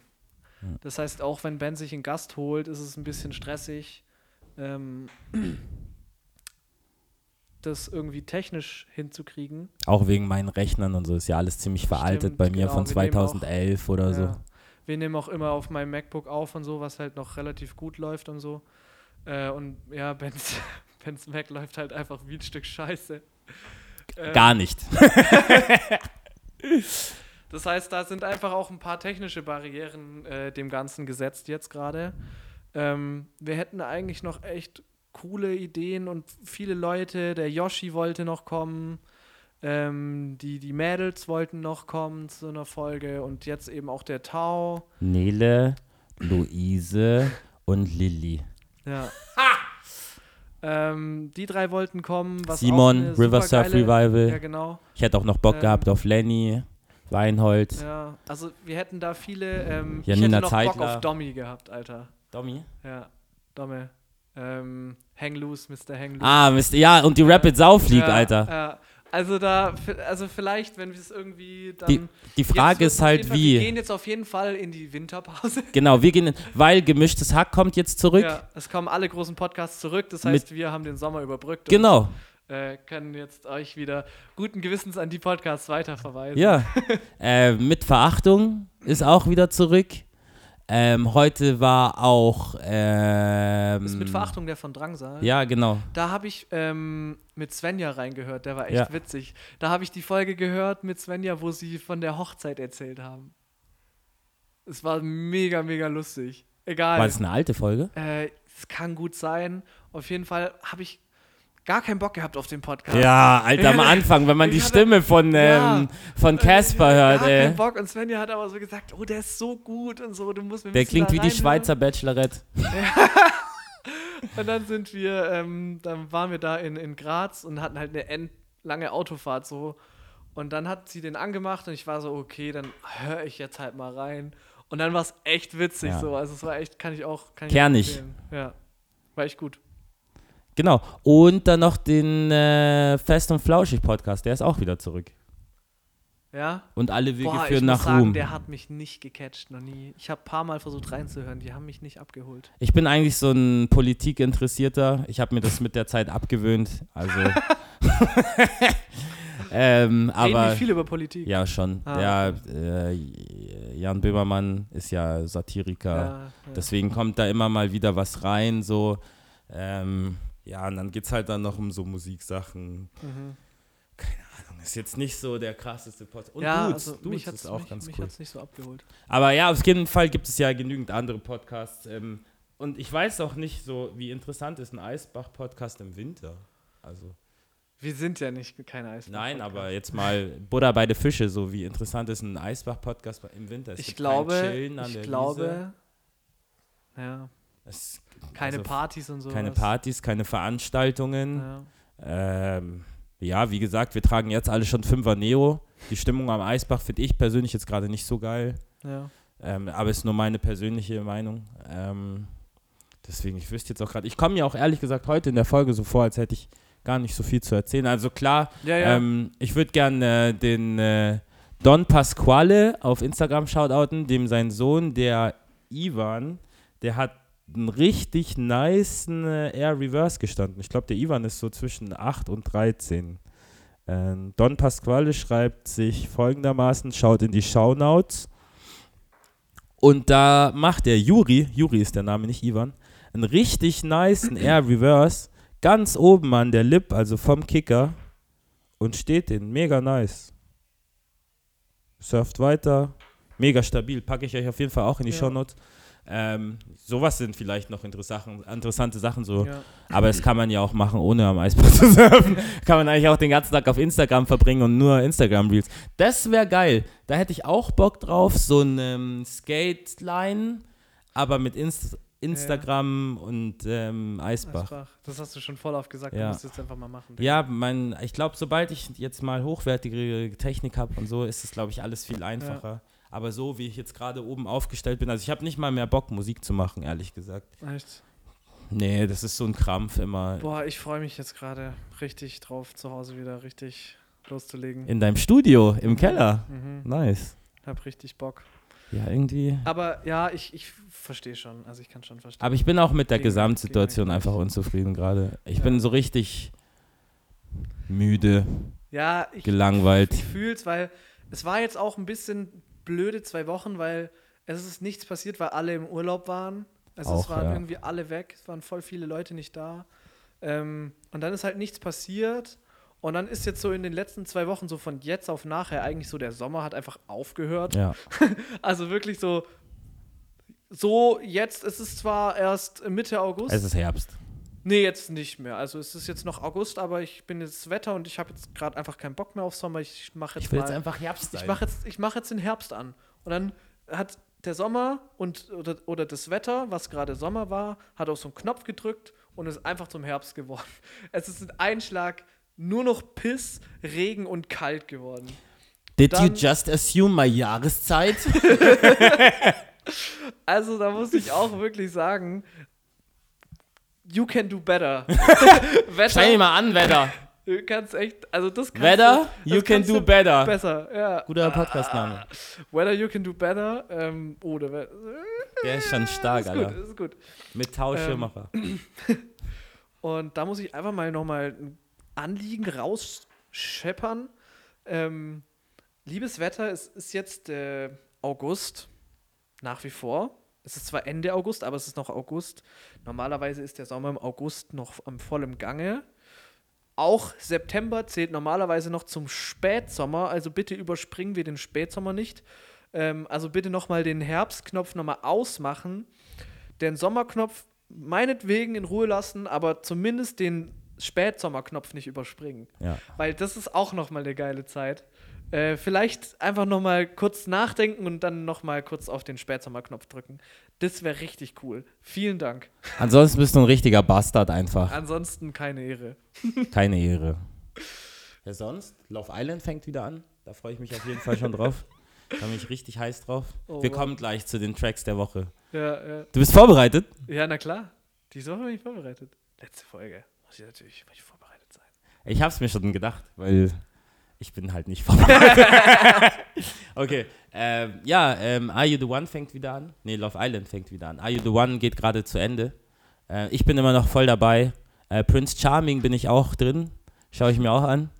Hm. Das heißt, auch wenn Ben sich einen Gast holt, ist es ein bisschen stressig, ähm, das irgendwie technisch hinzukriegen. Auch wegen meinen Rechnern und so ist ja alles ziemlich veraltet Stimmt, bei mir genau, von wir nehmen auch- 2011 oder so. Ja. Wir nehmen auch immer auf meinem MacBook auf und so, was halt noch relativ gut läuft und so. Äh, und ja, Bens, Bens Mac läuft halt einfach wie ein Stück Scheiße. Ähm, Gar nicht. Das heißt, da sind einfach auch ein paar technische Barrieren äh, dem Ganzen gesetzt jetzt gerade. Ähm, wir hätten eigentlich noch echt coole Ideen und viele Leute. Der Yoshi wollte noch kommen. Ähm, die, die Mädels wollten noch kommen zu einer Folge und jetzt eben auch der Tau. Nele, Luise und Lilly. Ja. ähm, die drei wollten kommen. Simon, River Surf Revival. Ja, genau. Ich hätte auch noch Bock Ähm, gehabt auf Lenny, Weinhold. Ja, also wir hätten da viele. Ähm, ich Janina hätte noch Bock Zeitler. auf Dommy gehabt, Alter. Domi? Ja, Domme. Ähm, Hang Loose, Mr. Hang Loose. Ah, Mist, ja, und die Rapid Sauf League, ja, Alter. Ja. Also da, also vielleicht, wenn wir es irgendwie dann. Die, die Frage ist halt Fall, Wir wie. gehen jetzt auf jeden Fall in die Winterpause. Genau, wir gehen, in, weil gemischtes Hack kommt jetzt zurück. Ja, es kommen alle großen Podcasts zurück. Das heißt, wir haben den Sommer überbrückt Genau, und äh, können jetzt euch wieder guten Gewissens an die Podcasts weiterverweisen. ja. äh, mit Verachtung ist auch wieder zurück. Ähm, heute war auch. Ähm, Das ist mit Verachtung der von Drangsal. Ja, genau. Da habe ich ähm, mit Svenja reingehört, der war echt Ja. witzig. Da habe ich die Folge gehört mit Svenja, wo sie von der Hochzeit erzählt haben. Es war mega, mega lustig. Egal. War das eine alte Folge? Äh, es kann gut sein. Auf jeden Fall habe ich gar keinen Bock gehabt auf den Podcast. Ja, Alter, am Anfang, wenn man die Ich hatte- Stimme von, Ja. ähm, von Casper hört, gar ey. keinen Bock. Und Svenja hat aber so gesagt, oh, der ist so gut und so. Du musst, wir Der klingt wie die. Schweizer Bachelorette. Und dann sind wir, ähm, dann waren wir da in, in Graz und hatten halt eine endlange Autofahrt so. Und dann hat sie den angemacht und ich war so, okay, dann höre ich jetzt halt mal rein. Und dann war es echt witzig Ja. so. Also es war echt, kann ich auch. Kann ich Kernig. empfehlen. Ja. War echt gut. Genau. Und dann noch den äh, Fest und Flauschig Podcast, der ist auch wieder zurück. Ja. Und alle Wege Boah, führen nach sagen, Ruhm. der hat mich nicht gecatcht, noch nie. Ich habe ein paar Mal versucht reinzuhören, die haben mich nicht abgeholt. Ich bin eigentlich so ein Politikinteressierter. Ich habe mir das mit der Zeit abgewöhnt. Also. ähm, Reden aber. nicht viel über Politik. Ja, schon. Ah, Der äh, Jan Böhmermann ist ja Satiriker. Ja, ja. Deswegen kommt da immer mal wieder was rein, so. Ähm, ja, und dann geht es halt dann noch um so Musiksachen. Mhm. Ist jetzt nicht so der krasseste Podcast. Und ja, Dudes, also Dudes ist auch mich, ganz mich cool. nicht so abgeholt. Aber ja, auf jeden Fall gibt es ja genügend andere Podcasts. Ähm, und ich weiß auch nicht so, wie interessant ist ein Eisbach-Podcast im Winter. Also, Wir sind ja nicht keine Eisbach. nein, aber jetzt mal Buddha bei den Fische, so wie interessant ist ein Eisbach-Podcast im Winter. Es ich glaube, kein Chillen an ich der glaube, ja, Wiese. Es, keine also Partys und so. keine Partys, keine Veranstaltungen. Ja. Ähm, ja, wie gesagt, wir tragen jetzt alle schon Fünfer Neo. Die Stimmung am Eisbach finde ich persönlich jetzt gerade nicht so geil. Ja. Ähm, aber ist nur meine persönliche Meinung. Ähm, deswegen, ich wüsste jetzt auch gerade, ich komme mir auch ehrlich gesagt heute in der Folge so vor, als hätte ich gar nicht so viel zu erzählen. Also klar, Ja, ja. ähm, ich würde gerne äh, den äh, Don Pasquale auf Instagram shoutouten, dem sein Sohn, der Ivan, der hat einen richtig nice äh, Air Reverse gestanden. Ich glaube, der Ivan ist so zwischen 8 und 13. Ähm, Don Pasquale schreibt sich folgendermaßen, schaut in die Shownotes. Und da macht der Juri, Juri ist der Name, nicht Ivan, einen richtig niceen Air Reverse ganz oben an der Lip, also vom Kicker und steht den. Mega nice. Surft weiter. Mega stabil. Packe ich euch auf jeden Fall auch in die Ja. Shownotes. Ähm, sowas sind vielleicht noch interessante, interessante Sachen so. ja. Aber das kann man ja auch machen, ohne am Eisbach zu surfen. kann man eigentlich auch den ganzen Tag auf Instagram verbringen und nur Instagram-Reels. Das wäre geil. Da hätte ich auch Bock drauf. So ein ähm, Skate-Line, aber mit Inst Instagram und ähm, Eisbach. Eisbach. Das hast du schon voll oft gesagt, Ja. du musst jetzt einfach mal machen. Ja, mein, ich glaube, sobald ich jetzt mal hochwertige Technik habe und so, ist es, glaube ich, alles viel einfacher. Aber so, wie ich jetzt gerade oben aufgestellt bin, also ich habe nicht mal mehr Bock, Musik zu machen, ehrlich gesagt. Echt? Nee, das ist so ein Krampf immer. Boah, ich freue mich jetzt gerade richtig drauf, zu Hause wieder richtig loszulegen. In deinem Studio, im Keller. Mhm. Nice. Hab richtig Bock. Ja, irgendwie. Aber ja, ich, ich verstehe schon. Also ich kann schon verstehen. Aber ich bin auch mit der Gegen- Gesamtsituation gegen- einfach unzufrieden gerade. Ich Ja. bin so richtig müde, ja, ich, gelangweilt. ich fühl's, weil es war jetzt auch ein bisschen blöde zwei Wochen, weil es ist nichts passiert, weil alle im Urlaub waren. Also es Auch, waren ja. irgendwie alle weg, es waren voll viele Leute nicht da. Ähm, und dann ist halt nichts passiert. Und dann ist jetzt so in den letzten zwei Wochen so von jetzt auf nachher eigentlich so der Sommer hat einfach aufgehört. Ja. Also wirklich so, so jetzt, es ist zwar erst Mitte August. Es ist Herbst. Nee, jetzt nicht mehr. Also es ist jetzt noch August, aber ich bin jetzt Wetter und ich habe jetzt gerade einfach keinen Bock mehr auf Sommer. Ich mache jetzt Ich will mal, jetzt einfach Herbst sein. ich mache jetzt, ich mache jetzt den Herbst an. Und dann hat der Sommer und oder, oder das Wetter, was gerade Sommer war, hat auf so einen Knopf gedrückt und ist einfach zum Herbst geworden. Es ist ein Einschlag nur noch Piss, Regen und kalt geworden. Did you dann- just assume my Jahreszeit? Also da muss ich auch wirklich sagen, you can do better. Schau dir mal an, Wetter. Du kannst echt, also das kannst Wetter, du, you das can kannst do better. Besser, ja. Guter Podcastname. Weather you can do better. Ähm, oh, der ist schon stark, ist gut, Alter. ist gut. Mit Tauschirmacher. Und da muss ich einfach mal nochmal ein Anliegen rausscheppern. Ähm, liebes Wetter, es ist jetzt äh, August, nach wie vor. Es ist zwar Ende August, aber es ist noch August. Normalerweise ist der Sommer im August noch am vollen Gange. Auch September zählt normalerweise noch zum Spätsommer, also bitte überspringen wir den Spätsommer nicht. Ähm, also bitte nochmal den Herbstknopf nochmal ausmachen. Den Sommerknopf meinetwegen in Ruhe lassen, aber zumindest den Spätsommerknopf nicht überspringen. Ja. Weil das ist auch nochmal eine geile Zeit. Äh, vielleicht einfach noch mal kurz nachdenken und dann noch mal kurz auf den Spätsommerknopf drücken. Das wäre richtig cool. Vielen Dank. Ansonsten bist du ein richtiger Bastard einfach. Ansonsten keine Ehre. Keine Ehre. Ja, sonst? Love Island fängt wieder an. Da freue ich mich auf jeden Fall schon drauf. Da bin ich richtig heiß drauf. Oh, Wir wow. kommen gleich zu den Tracks der Woche. Ja, ja. Du bist vorbereitet? ja, na klar. Diese Woche bin ich vorbereitet. Letzte Folge. Muss ich natürlich muss ich vorbereitet sein. Ich hab's mir schon gedacht, weil ich bin halt nicht vorbereitet. okay. Ähm, ja, ähm, Are You The One fängt wieder an. Nee, Love Island fängt wieder an. Are You The One geht gerade zu Ende. Äh, ich bin immer noch voll dabei. Äh, Prince Charming bin ich auch drin. Schaue ich mir auch an.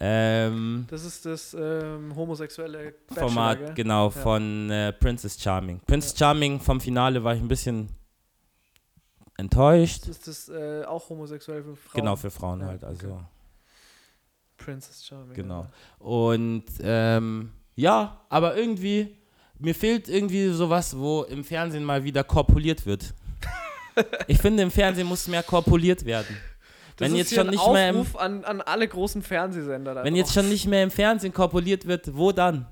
Ähm, Das ist das ähm, homosexuelle Format, Bachelor, gell? genau, Ja. von äh, Princess Charming. Prince Charming vom Finale war ich ein bisschen enttäuscht. Ist das äh, auch homosexuell für Frauen. Genau, für Frauen Ja, halt. Also. okay. Princess Charming. Genau. Und ähm, ja, aber irgendwie, mir fehlt irgendwie sowas, wo im Fernsehen mal wieder korpuliert wird. ich finde, im Fernsehen muss mehr korpuliert werden. Das Wenn ist jetzt schon ein nicht mehr im- Aufruf an, an alle großen Fernsehsender. Wenn jetzt draußen. schon nicht mehr im Fernsehen korpuliert wird, wo dann?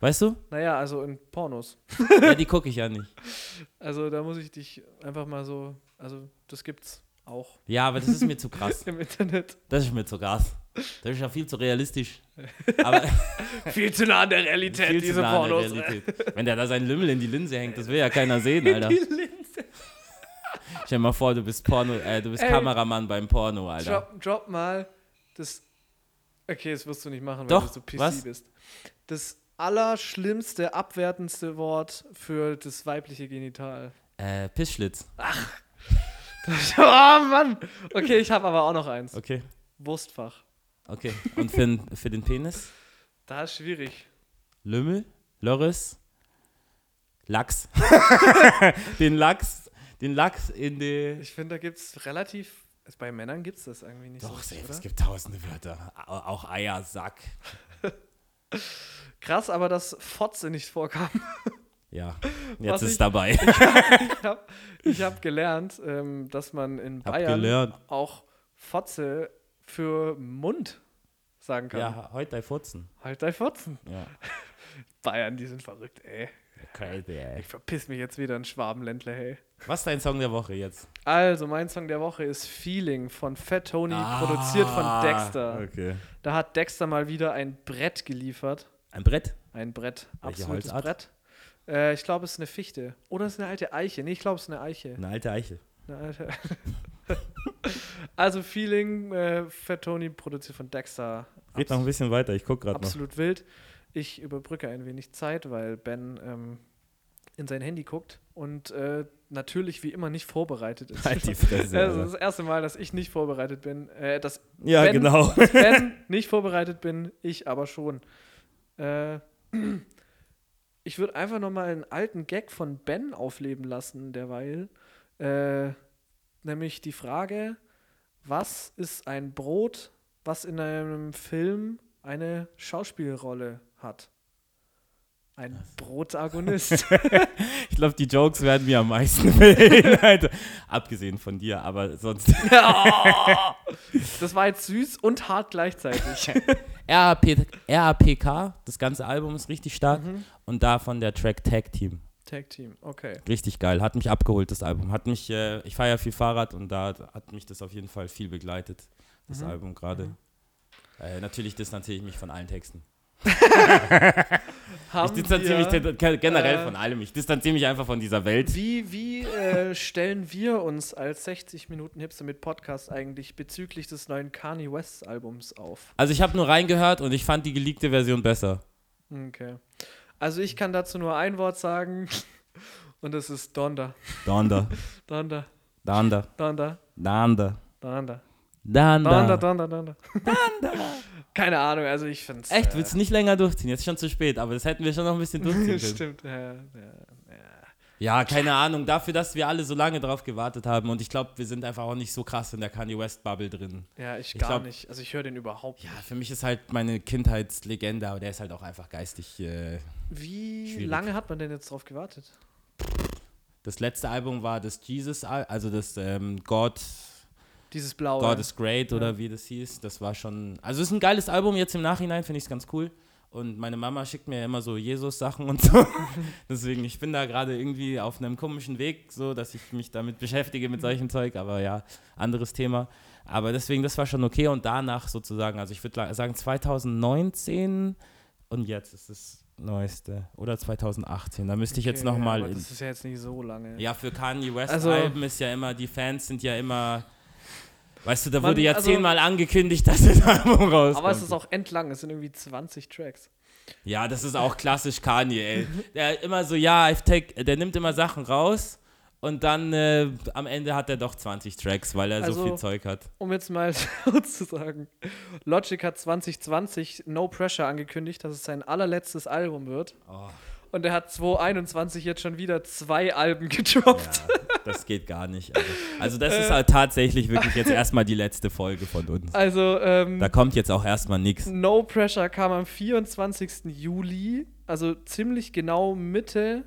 Weißt du? Naja, also in Pornos. Ja, die gucke ich ja nicht. Also da muss ich dich einfach mal so. Also das gibt's auch Ja, aber das ist mir zu krass. im Internet. Das ist mir zu krass. Das ist ja viel zu realistisch. Aber Viel zu nah an der Realität, viel zu diese nah an der Pornos. Realität. Wenn der da seinen Lümmel in die Linse hängt, das will ja keiner sehen, Alter. Die Linse. Stell dir mal vor, du bist Porno, äh, du bist Ey. Kameramann beim Porno, Alter. Drop, drop mal das. Okay, das wirst du nicht machen, weil Doch, du so PC was? bist. Das allerschlimmste, abwertendste für das weibliche Genital. Äh, Pissschlitz. oh Mann! Okay, ich habe aber auch noch eins. Okay. Wurstfach. Okay. Und für, den- für den Penis? Da ist schwierig. Lümmel? Loris? Lachs. den Lachs, den Lachs in die. Ich finde, da gibt es relativ. Also bei Männern gibt es das irgendwie nicht Doch, so. oder? es gibt tausende Wörter. Au- Auch Eier, Sack. Krass, aber dass Fotze nicht vorkam. Ja, jetzt Was ist ich- dabei. ich habe ich hab gelernt, ähm, dass man in Hab Bayern gelernt. auch Fotze für Mund sagen kann. Ja, heute ein Furzen. Halt dein Fotzen. Ja. Bayern, die sind verrückt, ey. Crazy, ey. Ich verpiss mich jetzt wieder in Schwabenländler, hey. Was ist dein Song der Woche jetzt? Also, mein Song der Woche ist Feeling von Fat Tony, produziert von Dexter. Ah, Okay. Da hat Dexter mal wieder ein Brett geliefert. Ein Brett? Ein Brett, Welche absolutes Holzart? Brett. Äh, ich glaube, es ist eine Fichte. Oder es ist eine alte Eiche. Nee, ich glaube, es ist eine Eiche. Eine alte Eiche. Eine alte also Feeling, äh, Fat Tony, produziert von Dexter. Red noch ein bisschen weiter, ich guck gerade noch. Absolut wild. Ich überbrücke ein wenig Zeit, weil Ben ähm, in sein Handy guckt und äh, natürlich wie immer nicht vorbereitet ist. Halt die Fresse. das ist das erste Mal, dass ich nicht vorbereitet bin. Äh, dass Ja, Ben- genau. Ben nicht vorbereitet bin, ich aber schon. Äh, ich würde einfach nochmal einen alten Gag von Ben aufleben lassen, derweil. Äh, nämlich die Frage, was ist ein Brot, was in einem Film eine Schauspielrolle hat? Ein Protagonist. Ich glaube, die Jokes werden mir am meisten fehlen, Alter. Abgesehen von dir, aber sonst. das war jetzt süß und hart gleichzeitig. RAP, RAPK, das ganze Album ist richtig stark. Mhm. Und davon der Track Tag Team. Tag Team, okay. Richtig geil. Hat mich abgeholt, das Album. Hat mich, äh, ich fahre ja viel Fahrrad und da hat mich das auf jeden Fall viel begleitet, das Mhm. Album gerade. Äh, natürlich distanziere ich mich von allen Texten. Ich distanziere mich generell äh, von allem. Ich distanziere mich einfach von dieser Welt. Wie, wie äh, stellen wir uns als 60 Minuten Hipster mit Podcast eigentlich bezüglich des neuen Kanye West Albums auf? Also ich habe nur reingehört und ich fand die geleakte Version besser. Okay. Also ich kann dazu nur ein Wort sagen und das ist Donda. Donda, Donda, Donda, Donda, Donda, Donda. Donda. Donda, Donda, Donda. Keine Ahnung, also ich finde es. Echt, willst du nicht länger durchziehen? Jetzt ist schon zu spät, aber das hätten wir schon noch ein bisschen durchziehen können. Stimmt, ja, ja. Ja, keine Ahnung. Dafür, dass wir alle so lange drauf gewartet haben und ich glaube, wir sind einfach auch nicht so krass in der Kanye West Bubble drin. Ja, ich Ich gar glaub- nicht. Also ich höre den überhaupt Ja, nicht. für mich ist halt meine Kindheitslegende, aber der ist halt auch einfach geistig. Äh, Wie schwierig. lange hat man denn jetzt drauf gewartet? das letzte Album war das Jesus, Al- also das ähm, God, Dieses Blaue. God is Great Ja. oder wie das hieß. Das war schon. Also es ist ein geiles Album jetzt im Nachhinein, finde ich es ganz cool. Und meine Mama schickt mir immer so Jesus-Sachen und so. Deswegen, ich bin da gerade irgendwie auf einem komischen Weg, so dass ich mich damit beschäftige mit solchem Zeug, aber ja, anderes Thema. Aber deswegen, das war schon okay. Und danach sozusagen, also ich würde sagen 2019 und jetzt ist das Neueste. Oder 2018. Da müsste ich jetzt Okay, nochmal. aber Das ist ja jetzt nicht so lange. Ja, für Kanye West Also- Alben ist ja immer, die Fans sind ja immer. Weißt du, da Man- wurde ja also- zehnmal angekündigt, dass das Album rauskommt. Aber es ist auch endlang, es sind irgendwie 20 Tracks. Ja, das ist auch klassisch Kanye, ey. Der immer so, ja, I've take, der nimmt immer Sachen raus und dann äh, am Ende hat er doch 20 Tracks, weil er so Also- viel Zeug hat. Um jetzt mal so zu sagen, Logic hat 2020 No Pressure angekündigt, dass es sein allerletztes Album wird. Oh, Und er hat 2021 jetzt schon wieder zwei Alben gedroppt. ja, das geht gar nicht. Also, also das ist halt tatsächlich wirklich jetzt erstmal die letzte Folge von uns. Also, ähm, Da kommt jetzt auch erstmal nichts. No Pressure kam am 24. Juli, also ziemlich genau Mitte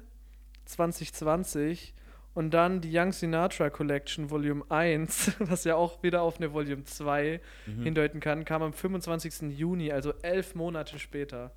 2020. Und dann die Young Sinatra Collection Volume 1, was ja auch wieder auf eine Volume 2 Mhm. hindeuten kann, kam am 25. Juni, also elf Monate später.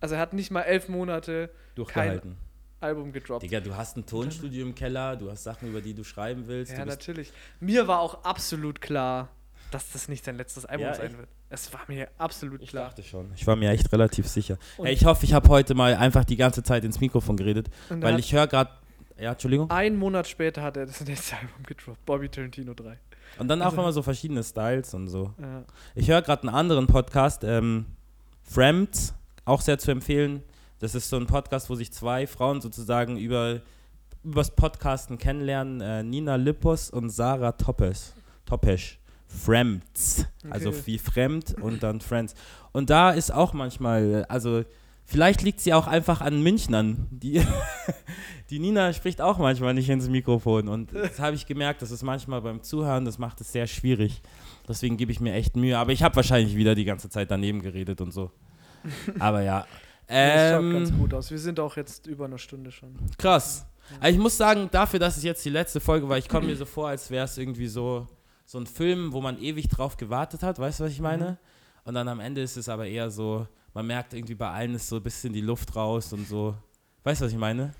Also er hat nicht mal elf Monate Durchgehalten. Album gedroppt. Digga, du hast ein Tonstudio im Keller, du hast Sachen, über die du schreiben willst. ja, natürlich. Mir war auch absolut klar, dass das nicht sein letztes Album Ja, sein wird. Es war mir absolut Ich klar. dachte schon. Ich war mir echt relativ sicher. Ey, ich hoffe, ich habe heute mal einfach die ganze Zeit ins Mikrofon geredet, er weil ich höre gerade. Ja, Entschuldigung. Einen Monat später hat er das nächste Album gedroppt, Bobby Tarantino 3. Und dann auch also- immer so verschiedene Styles und so. Ja. Ich höre gerade einen anderen Podcast, ähm, Fremds, auch sehr zu empfehlen. Das ist so ein Podcast, wo sich zwei Frauen sozusagen über übers Podcasten kennenlernen. Äh, Nina Lippos und Sarah Toppes. Topesch. Fremds. Also Okay. wie fremd und dann Friends. Und da ist auch manchmal, also vielleicht liegt sie auch einfach an Münchnern. Die, die Nina spricht auch manchmal nicht ins Mikrofon. Und das habe ich gemerkt, das ist manchmal beim Zuhören, das macht es sehr schwierig. Deswegen gebe ich mir echt Mühe. Aber ich habe wahrscheinlich wieder die ganze Zeit daneben geredet und so. Aber ja. das schaut Ähm, ganz gut aus. Wir sind auch jetzt über eine Stunde schon. Krass. Aber ich muss sagen, dafür, dass es jetzt die letzte Folge war, ich komme mir so vor, als wäre es irgendwie so, so ein Film, wo man ewig drauf gewartet hat. Weißt du, was ich meine? Und dann am Ende ist es aber eher so, man merkt irgendwie bei allen ist so ein bisschen die Luft raus und so. Weißt du, was ich meine?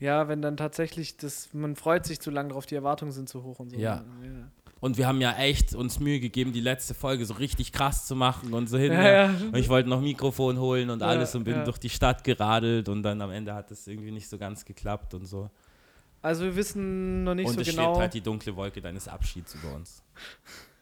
Ja, wenn dann tatsächlich das, man freut sich zu lange drauf, die Erwartungen sind zu hoch und so. Ja. Und wir haben ja echt uns Mühe gegeben, die letzte Folge so richtig krass zu machen und so hin. Ja, ja. Und ich wollte noch Mikrofon holen und alles und bin durch die Stadt geradelt und dann am Ende hat es irgendwie nicht so ganz geklappt und so. Also wir wissen noch nicht und so es genau. schwebt halt die dunkle Wolke deines Abschieds über uns.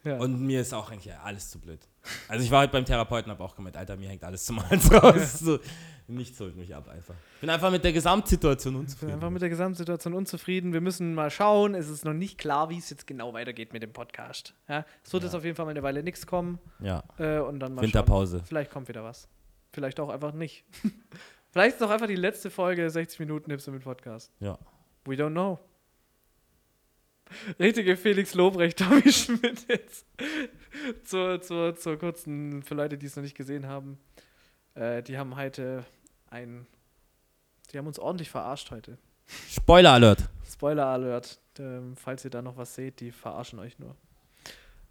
Ja. Und mir ist auch eigentlich alles zu blöd. Also ich war heute beim Therapeuten, habe auch gemeint, Alter, mir hängt alles zum Hals raus. So, nichts holt mich ab einfach. Bin einfach mit der Gesamtsituation Ich bin unzufrieden. einfach mit der Gesamtsituation unzufrieden. Wir müssen mal schauen. Es ist noch nicht klar, wie es jetzt genau weitergeht mit dem Podcast. Ja, es wird Ja. jetzt auf jeden Fall mal eine Weile nichts kommen. ja, Äh, und dann mal Winterpause. schauen. Vielleicht kommt wieder was. Vielleicht auch einfach nicht. Vielleicht ist auch einfach die letzte Folge 60 Minuten Hipster mit Podcast. Ja. We don't know. Richtige Felix Lobrecht, Tommy Schmidt jetzt. zur, zur, zur kurzen, für Leute, die es noch nicht gesehen haben. Äh, die haben heute ein. Die haben uns ordentlich verarscht heute. Spoiler Alert. Spoiler Alert. Ähm, falls ihr da noch was seht, die verarschen euch nur.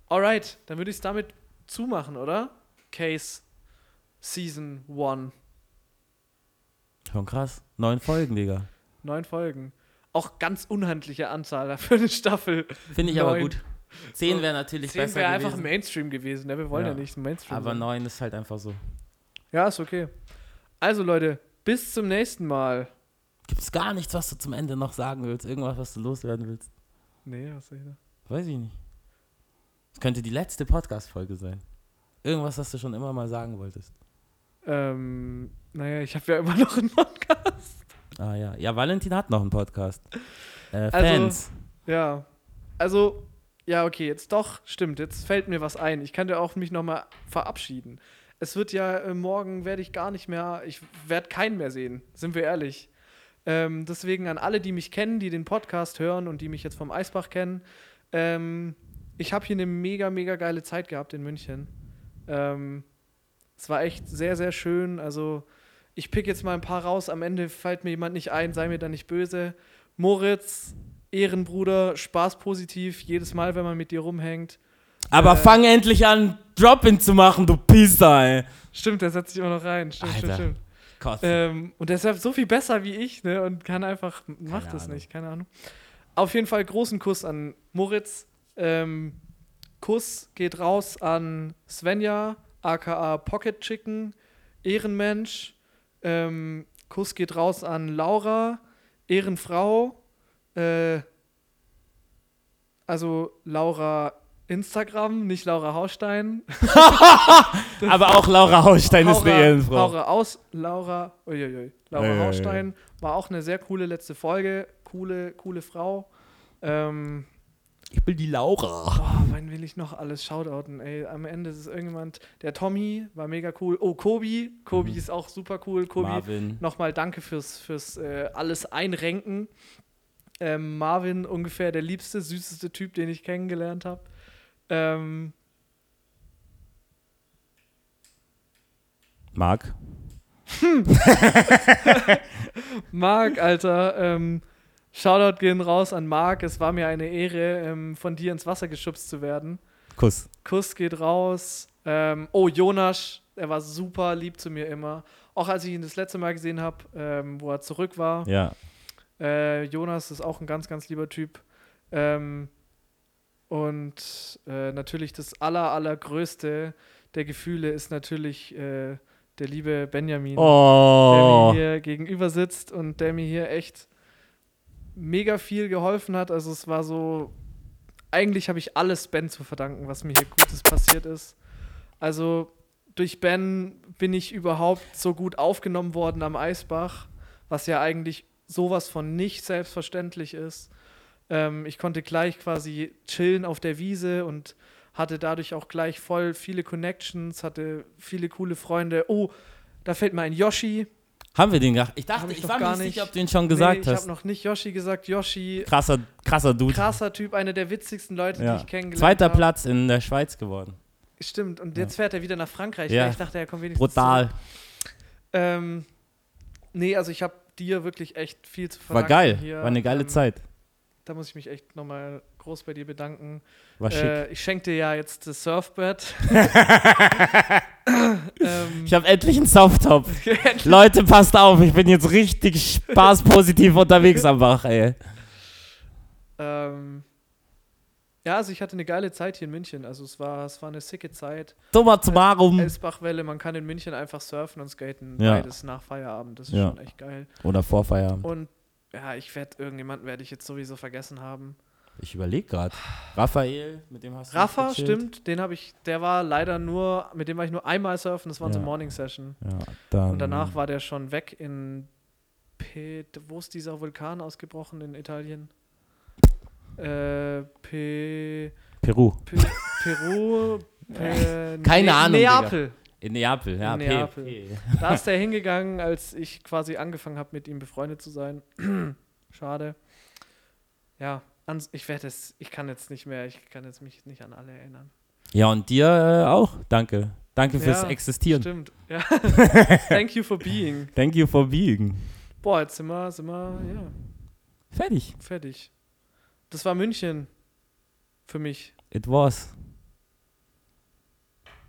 Alright, dann würde ich es damit zumachen, oder? Case Season 1. Schon krass. Neun Folgen, Digga. Neun Folgen. Auch ganz unhandliche Anzahl für eine Staffel. Finde ich aber Neun. gut. Zehn wäre natürlich Zehn besser wäre einfach. Mainstream gewesen. Ne? Wir wollen ja, Ja. nicht Mainstream. aber sein. neun ist halt einfach so. Ja, ist okay. Also Leute, bis zum nächsten Mal. Gibt es gar nichts, was du zum Ende noch sagen willst? Irgendwas, was du loswerden willst? Nee, was soll ich da? Weiß ich nicht. Es könnte die letzte Podcast-Folge sein. Irgendwas, was du schon immer mal sagen wolltest. Ähm, naja, ich habe ja immer noch einen Podcast. Ah ja. Ja, Valentin hat noch einen Podcast. Äh, Also- Fans. Ja. Also, ja, okay, jetzt doch, stimmt, jetzt fällt mir was ein. Ich kann ja auch mich nochmal verabschieden. Es wird ja, äh, morgen werde ich gar nicht mehr, ich werde keinen mehr sehen, sind wir ehrlich. Ähm, deswegen an alle, die mich kennen, die den Podcast hören und die mich jetzt vom Eisbach kennen, ähm, ich habe hier eine mega, mega geile Zeit gehabt in München. Ähm, es war echt sehr, sehr schön. Also, ich pick jetzt mal ein paar raus. Am Ende fällt mir jemand nicht ein, sei mir da nicht böse. Moritz, Ehrenbruder, Spaß positiv, jedes Mal, wenn man mit dir rumhängt. Aber Äh. fang endlich an, Drop-In zu machen, du Pisser, ey. Stimmt, der setzt sich immer noch rein. Stimmt, stimmt, Alter. stimmt. Kotze. Ähm, und der ist ja so viel besser wie ich, ne? Und kann einfach, macht das Ahnung. nicht, keine Ahnung. Auf jeden Fall großen Kuss an Moritz. Ähm, Kuss geht raus an Svenja, aka Pocket Chicken, Ehrenmensch. Ähm, Kuss geht raus an Laura, Ehrenfrau. Äh, also Laura Instagram, nicht Laura Haustein. Aber auch Laura Haustein ist eine Laura, Ehrenfrau. Laura aus, Laura, uiuiui, Laura Uiuiui. Haustein war auch eine sehr coole letzte Folge. Coole, coole Frau. Ähm, Ich bin die Laura. boah, wann will ich noch alles shoutouten? Ey, am Ende ist es irgendjemand. Der Tommy war mega cool. Oh, Kobi. Kobi Mhm. ist auch super cool. Kobi, Marvin. nochmal danke fürs, fürs äh, alles einrenken. Ähm, Marvin, ungefähr der liebste, süßeste Typ, den ich kennengelernt habe. Ähm, Marc. Marc, Alter, ähm, Shoutout gehen raus an Marc. Es war mir eine Ehre, ähm, von dir ins Wasser geschubst zu werden. Kuss. Kuss geht raus. Ähm, oh, Jonas, er war super lieb zu mir immer. Auch als ich ihn das letzte Mal gesehen habe, ähm, wo er zurück war. Ja. Äh, Jonas ist auch ein ganz, ganz lieber Typ. Ähm, und äh, natürlich das aller, allergrößte der Gefühle ist natürlich äh, der liebe Benjamin der Oh. mir hier gegenüber sitzt und der mir hier echt mega viel geholfen hat. Also es war so, eigentlich habe ich alles Ben zu verdanken, was mir hier Gutes passiert ist. Also durch Ben bin ich überhaupt so gut aufgenommen worden am Eisbach, was ja eigentlich sowas von nicht selbstverständlich ist. Ähm, ich konnte gleich quasi chillen auf der Wiese und hatte dadurch auch gleich voll viele Connections, hatte viele coole Freunde. Oh, da fällt mir ein Yoshi. Haben wir den gemacht? Ich dachte, Hab ich ich, war mir gar nicht sicher, ob du ihn schon gesagt nee, ich hast. habe noch nicht Yoshi gesagt. Yoshi, Krasser, krasser Dude. krasser Typ, einer der witzigsten Leute, Ja. die ich kennengelernt Zweiter habe. Platz in der Schweiz geworden. Stimmt, und jetzt fährt er wieder nach Frankreich. Ja. Ja. Ich dachte, er kommt wenigstens Brutal. Ähm, nee, also ich habe dir wirklich echt viel zu War verdanken. geil. Hier. War eine geile ähm, Zeit. Da muss ich mich echt nochmal groß bei dir bedanken. War schick. Äh, ich schenke dir ja jetzt das Surfbrett. ähm, ich habe endlich einen Softtop. Leute, passt auf, ich bin jetzt richtig spaßpositiv unterwegs am Bach, ey. ähm, ja, also ich hatte eine geile Zeit hier in München. Also es war, es war eine sicke Zeit. Summa summarum. Elsbachwelle, man kann in München einfach surfen und skaten. Ja. Beides nach Feierabend. Das ist Ja. schon echt geil. Oder vor Feierabend. Und ja, ich werde irgendjemanden werde ich jetzt sowieso vergessen haben. Ich überlege gerade. Raphael, mit dem hast du Rafa, stimmt, den habe ich, der war leider nur, mit dem war ich nur einmal surfen, das war unsere Ja. Morning Session. Ja, dann. Und danach war der schon weg in Pet, wo ist dieser Vulkan ausgebrochen in Italien? Äh, Pe, Peru. Pe, Peru, Pe, Keine Ne- Ahnung, Digga. Neapel. In Neapel, ja. In Neapel. P. Da ist der hingegangen, als ich quasi angefangen habe, mit ihm befreundet zu sein. Schade. Ja, ans, ich werde es, ich kann jetzt nicht mehr, ich kann jetzt mich nicht an alle erinnern. Ja, und dir äh, auch. Danke. Danke fürs Ja, Existieren. Stimmt. Ja. Thank you for being. Thank you for being. Boah, jetzt sind wir, sind wir, ja, Fertig. fertig. Das war München für mich. It was.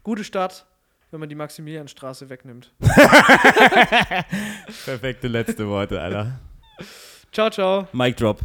Gute Stadt, wenn man die Maximilianstraße wegnimmt. Perfekte letzte Worte, Alter. Ciao, ciao. Mic drop.